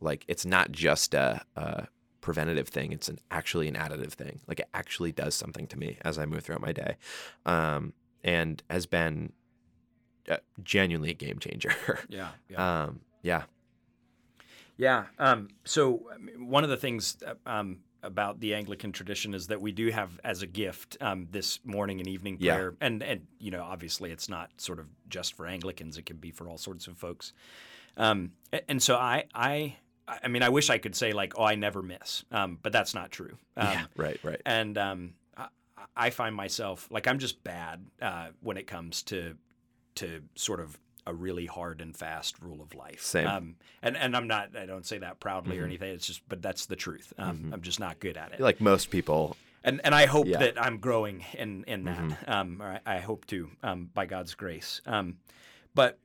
like, it's not just a, a preventative thing; it's an actually an additive thing. Like, it actually does something to me as I move throughout my day, um, and has been uh, genuinely a game changer. Yeah. Yeah. um, yeah. Yeah. Um, so one of the things uh, um, about the Anglican tradition is that we do have as a gift um, this morning and evening Yeah. prayer, and and you know obviously it's not sort of just for Anglicans; it can be for all sorts of folks. Um, and so I I I mean I wish I could say like oh I never miss, um, but that's not true. Um, yeah. Right. Right. and um, I, I find myself like I'm just bad uh, when it comes to to sort of a really hard and fast rule of life. Same. Um, and and I'm not. I don't say that proudly or Mhm. anything. It's just, but that's the truth. Um, Mhm. I'm just not good at it. Like most people. and and I hope Yeah. that I'm growing in in that. Mhm. Um, or I, I hope to um, by God's grace. Um, but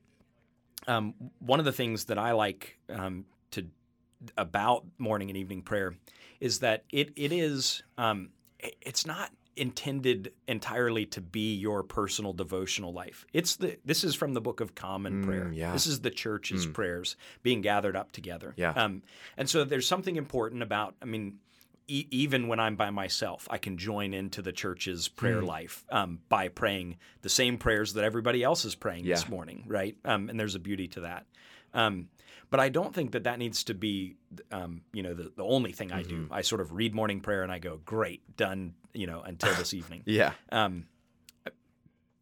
um, one of the things that I like um, to about morning and evening prayer is that it it is um, it- it's not intended entirely to be your personal devotional life. It's the this is from the Book of Common Mm, Prayer. yeah. This is the church's Mm. prayers being gathered up together. Yeah. Um, and so there's something important about. I mean, e- even when I'm by myself, I can join into the church's prayer Mm. life um, by praying the same prayers that everybody else is praying this Yeah. morning, right? Um, and there's a beauty to that. Um, but I don't think that that needs to be, um, you know, the, the only thing I do. Mm-hmm. I sort of read morning prayer and I go, great, done, you know, until this evening. Yeah. Um,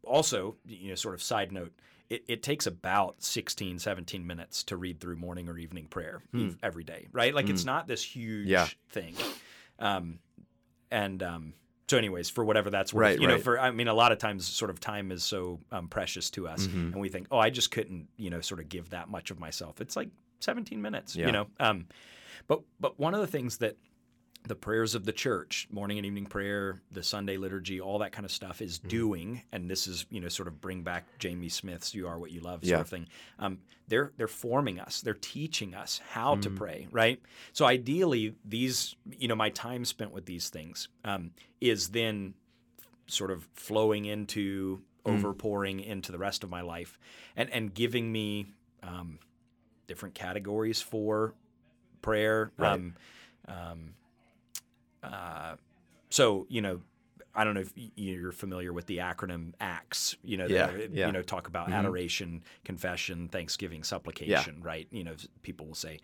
also, you know, sort of side note, it, it takes about 16, 17 minutes to read through morning or evening prayer ev- every day, right? Like it's not this huge Hmm. Yeah. thing. Um, and um, so, anyways, for whatever that's worth, Right, you know, for I mean, a lot of times, sort of time is so um, precious to us, Mhm. and we think, oh, I just couldn't, you know, sort of give that much of myself. It's like 17 minutes, Yeah. you know. Um, but but one of the things that the prayers of the church, morning and evening prayer, the Sunday liturgy, all that kind of stuff is doing, and this is you know sort of bring back Jamie Smith's "You Are What You Love" sort Yeah. of thing. Um, they're they're forming us, they're teaching us how to pray, right? So ideally, these you know my time spent with these things um, is then sort of flowing into overpouring into the rest of my life, and and giving me um, different categories for prayer. Right. Um, um, uh, so you know, I don't know if you're familiar with the acronym ACTS. You know, Yeah, they- yeah. you know, talk about Mhm. adoration, confession, thanksgiving, supplication. Right? You know, people will say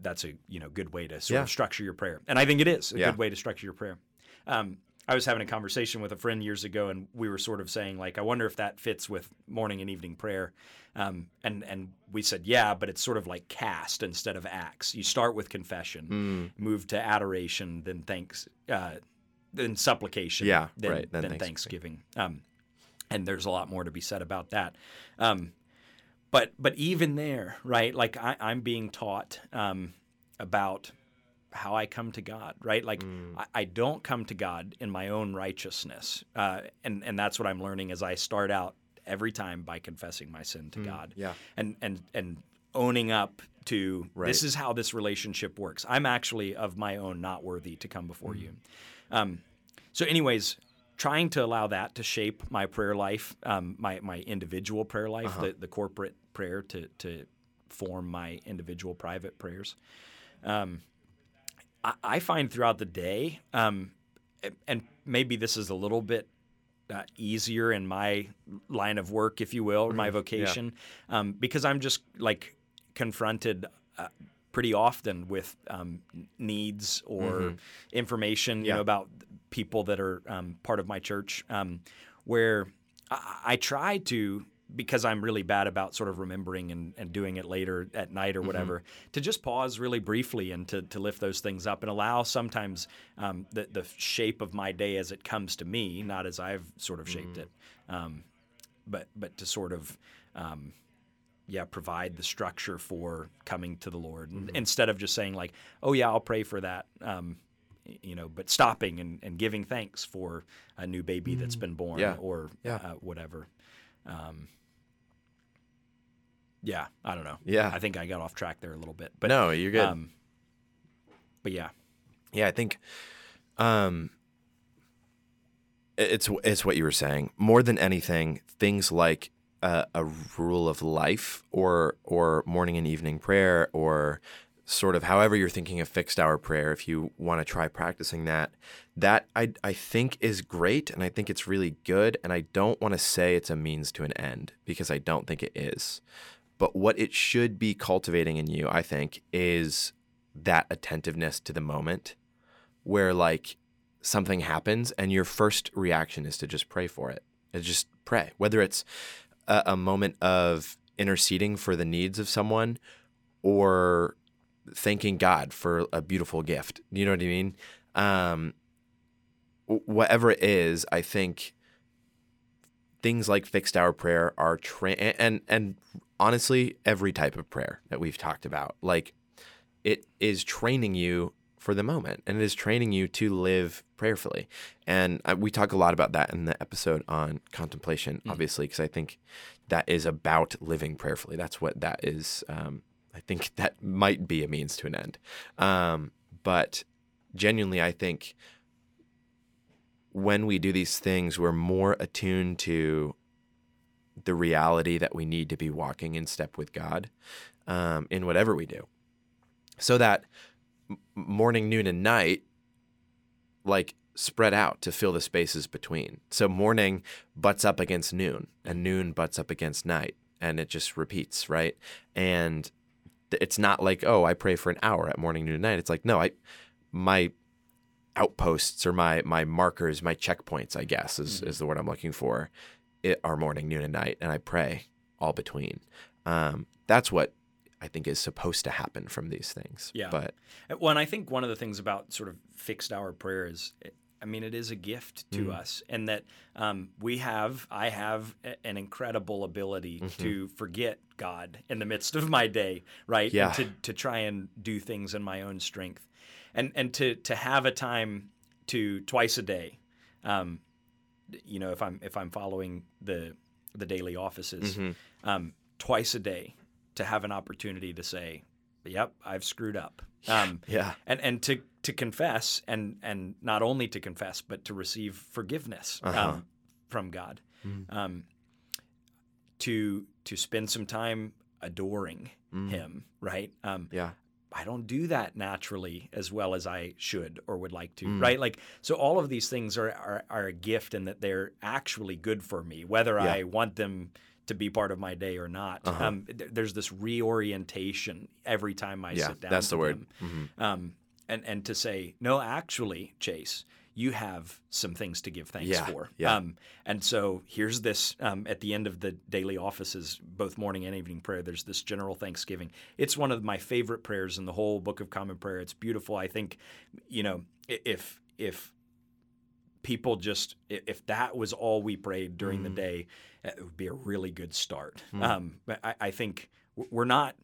that's a you know good way to sort Yeah. of structure your prayer, and I think it is a Yeah. good way to structure your prayer. Um, I was having a conversation with a friend years ago, and we were sort of saying, like, I wonder if that fits with morning and evening prayer. Um, and and we said, yeah, but it's sort of like cast instead of acts. You start with confession, Mm. move to adoration, then thanks, uh, then supplication, Yeah, then, right, then then thanksgiving. thanksgiving. Um, and there's a lot more to be said about that. Um, but but even there, right? Like I, I'm being taught um, about how I come to God, right? Like Mm. I, I don't come to God in my own righteousness, uh, and and that's what I'm learning as I start out every time by confessing my sin to God, Mm. Yeah. and and and owning up to Right. this is how this relationship works. I'm actually of my own not worthy to come before Mm. you. Um, so, anyways, trying to allow that to shape my prayer life, um, my my individual prayer life, Uh-huh. the, the corporate prayer to to form my individual private prayers. Um, I, I find throughout the day, um, and- maybe this is a little bit uh, easier in my line of work, if you will, or my vocation, um, because I'm just like confronted uh, pretty often with um, needs or information, you Yeah. know, about people that are um, part of my church, um, where I, I try to. Because I'm really bad about sort of remembering and, and doing it later at night or whatever, to just pause really briefly and to, to lift those things up and allow sometimes um, the, the shape of my day as it comes to me, not as I've sort of shaped it, um, but but to sort of um, yeah provide the structure for coming to the Lord and, instead of just saying like oh yeah I'll pray for that um, you know but stopping and, and giving thanks for a new baby that's been born Yeah. or Yeah. uh, whatever. Um, yeah, I don't know. Yeah. I think I got off track there a little bit, but no, you're good. um, but yeah, Yeah, I think um it's it's what you were saying. More than anything, things like a, a rule of life or or morning and evening prayer or sort of however you're thinking of fixed hour prayer if you want to try practicing that that I I think is great and I think it's really good and I don't want to say it's a means to an end because I don't think it is. But what it should be cultivating in you, I think, is that attentiveness to the moment where like something happens and your first reaction is to just pray for it. It's just pray. Whether it's a, a moment of interceding for the needs of someone or thanking God for a beautiful gift. You know what I mean? Um, whatever it is, I think things like fixed hour prayer are tra- and and honestly every type of prayer that we've talked about like it is training you for the moment and it is training you to live prayerfully. And uh, we talk a lot about that in the episode on contemplation obviously because i think that is about living prayerfully. That's what that is um, i think that might be a means to an end. Um, but genuinely i think when we do these things we're more attuned to the reality that we need to be walking in step with god um, in whatever we do so that morning, noon, and night like spread out to fill the spaces between. So morning butts up against noon, and noon butts up against night, and it just repeats, right? And it's not like oh, I pray for an hour at morning, noon, and night. It's like no, I my outposts or my my markers, my checkpoints, I guess is is the word I'm looking for. It are morning, noon, and night, and I pray all between. Um, that's what I think is supposed to happen from these things. Yeah. But Uh, Well, and I think one of the things about sort of fixed hour prayer is, I mean, it is a gift to Mm. us, and that um, we have, I have a- an incredible ability Mm-hmm. to forget God in the midst of my day, right? Yeah. And to, to try and do things in my own strength, and and to to have a time to twice a day, um, you know, if I'm if I'm following the the daily offices, Mhm. um, twice a day, to have an opportunity to say, "Yep, I've screwed up." Um, Yeah. and and to to confess and and not only to confess but to receive forgiveness Uh-huh. um, from God, Mhm. um, to to spend some time adoring Mm. Him, right? Um, Yeah. I don't do that naturally as well as I should or would like to, Mm. right? Like so, all of these things are, are are a gift and that they're actually good for me, whether Yeah. I want them to be part of my day or not. Uh-huh. Um, th- there's this reorientation every time I yeah. sit down. That's the word. Mhm. um, and and to say no, actually, Chase, you have some things to give thanks Yeah, for. yeah. Um, and so here's this um, at the end of the daily offices, both morning and evening prayer. There's this general thanksgiving. It's one of my favorite prayers in the whole Book of Common Prayer. It's beautiful. I think, you know, if if people just if that was all we prayed during the Mhm. day, it would be a really good start. Mm. Um, but I, I think we're not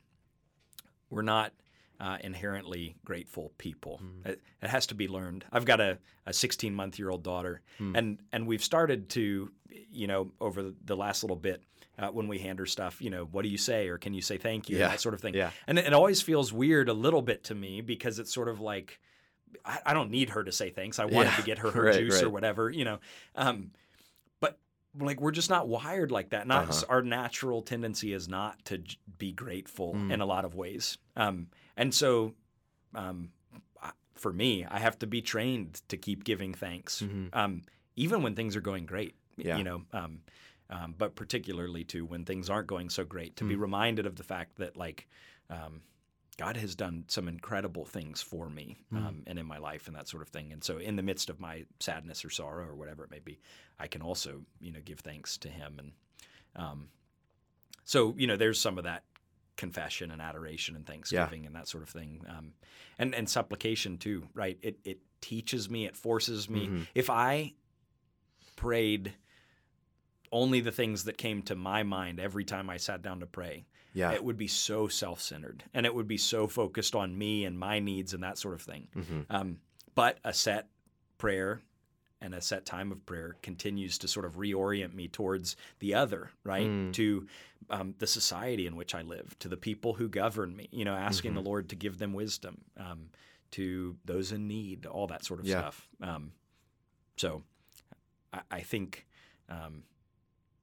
we're not uh, inherently grateful people. Mm. It, it has to be learned. I've got a, a 16 month year old daughter, Mm. and and we've started to, you know, over the, last little bit. Uh, when we hand her stuff, you know, what do you say, or can you say thank you, Yeah. that sort of thing. Yeah. And it, it always feels weird a little bit to me because it's sort of like I, I don't need her to say thanks. I wanted Yeah. to get her her Right, juice or whatever, you know. Um, but like we're just not wired like that. Not Uh-huh. our natural tendency is not to j- be grateful Mm. in a lot of ways. Um, and so, um, for me, I have to be trained to keep giving thanks, Mhm. um, even when things are going great. Yeah. You know, um, um, but particularly too when things aren't going so great, to be Mm. reminded of the fact that like. Um, God has done some incredible things for me Mm. um, and in my life and that sort of thing. And so, in the midst of my sadness or sorrow or whatever it may be, I can also, you know, give thanks to Him. And um, so, you know, there's some of that confession and adoration and thanksgiving and that sort of thing, um, and and supplication too, right? It it teaches me, it forces me. Mhm. If I prayed only the things that came to my mind every time I sat down to pray, Yeah. it would be so self-centered and it would be so focused on me and my needs and that sort of thing. hmm Um, but a set prayer and a set time of prayer continues to sort of reorient me towards the other, right? Mm. To um, the society in which I live, to the people who govern me, you know, asking the Lord to give them wisdom, um, to those in need, all that sort of Yeah. stuff. Um, so I, I think um,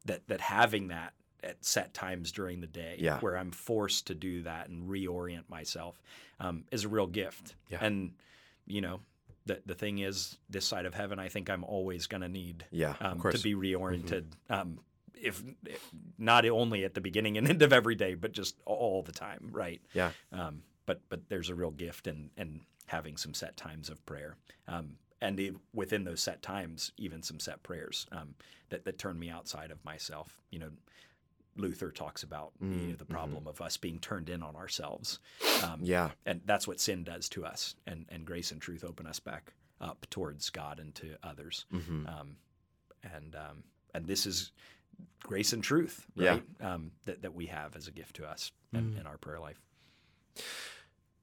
that that having that at set times during the day, Yeah. where I'm forced to do that and reorient myself, um, is a real gift. Yeah. And you know, the the thing is, this side of heaven, I think I'm always going to need Yeah. um. Mm-hmm. to be reoriented. Um, if not only at the beginning and end of every day, but just all the time, right? Yeah. Um, but but there's a real gift in in having some set times of prayer, um, and e- within those set times, even some set prayers um, that that turn me outside of myself. You know, Luther talks about you know, Mm, the mhm. problem of us being turned in on ourselves, um, yeah. and that's what sin does to us. And and grace and truth open us back up towards God and to others. hmm Um, and um, and this is grace and truth, Yeah. right? Um, that that we have as a gift to us in, Mm. in our prayer life.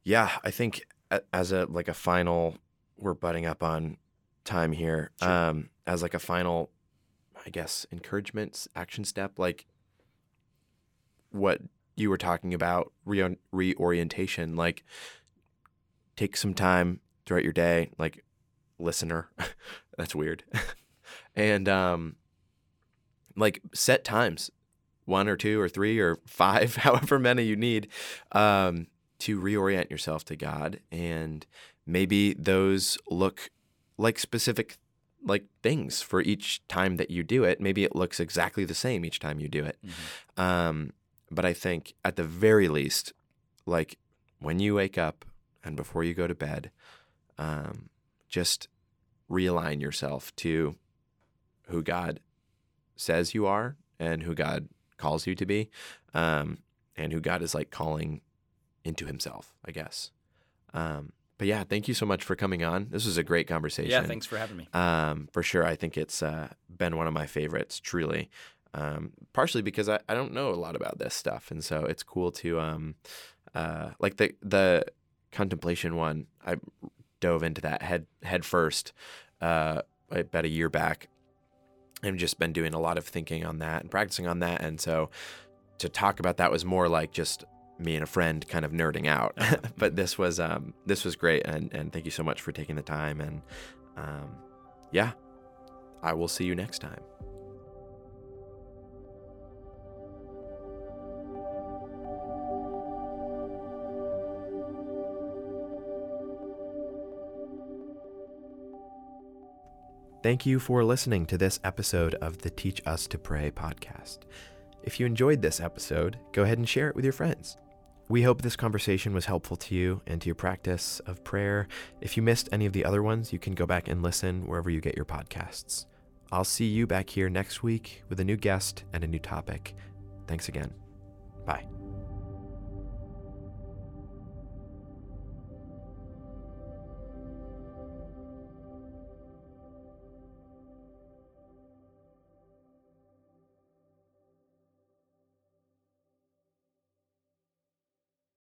Yeah, I think as a like a final, we're butting up on time here. Sure. Um, as like a final, I guess encouragement action step, like what you were talking about re- reorientation. Like, take some time throughout your day, like listener. That's weird, and um, like set times, one or two or three or five, however many you need. Um, to reorient yourself to God and maybe those look like specific like things for each time that you do it maybe it looks exactly the same each time you do it um, but i think at the very least like when you wake up and before you go to bed um, just realign yourself to who god says you are and who god calls you to be um, and who god is like calling into himself, I guess. Um, but yeah, thank you so much for coming on. This was a great conversation. Yeah, thanks for having me. Um, for sure, I think it's uh, been one of my favorites, truly. Um, partially because I, I don't know a lot about this stuff, and so it's cool to um, uh, like the the contemplation one. I dove into that head head first uh, about a year back, and just been doing a lot of thinking on that and practicing on that, and so to talk about that was more like just me and a friend kind of nerding out. but this was um, this was great, and and thank you so much for taking the time. And um, yeah, I will see you next time. Thank you for listening to this episode of the Teach Us to Pray podcast. If you enjoyed this episode, go ahead and share it with your friends. We hope this conversation was helpful to you and to your practice of prayer. If you missed any of the other ones, you can go back and listen wherever you get your podcasts. I'll see you back here next week with a new guest and a new topic. Thanks again. Bye.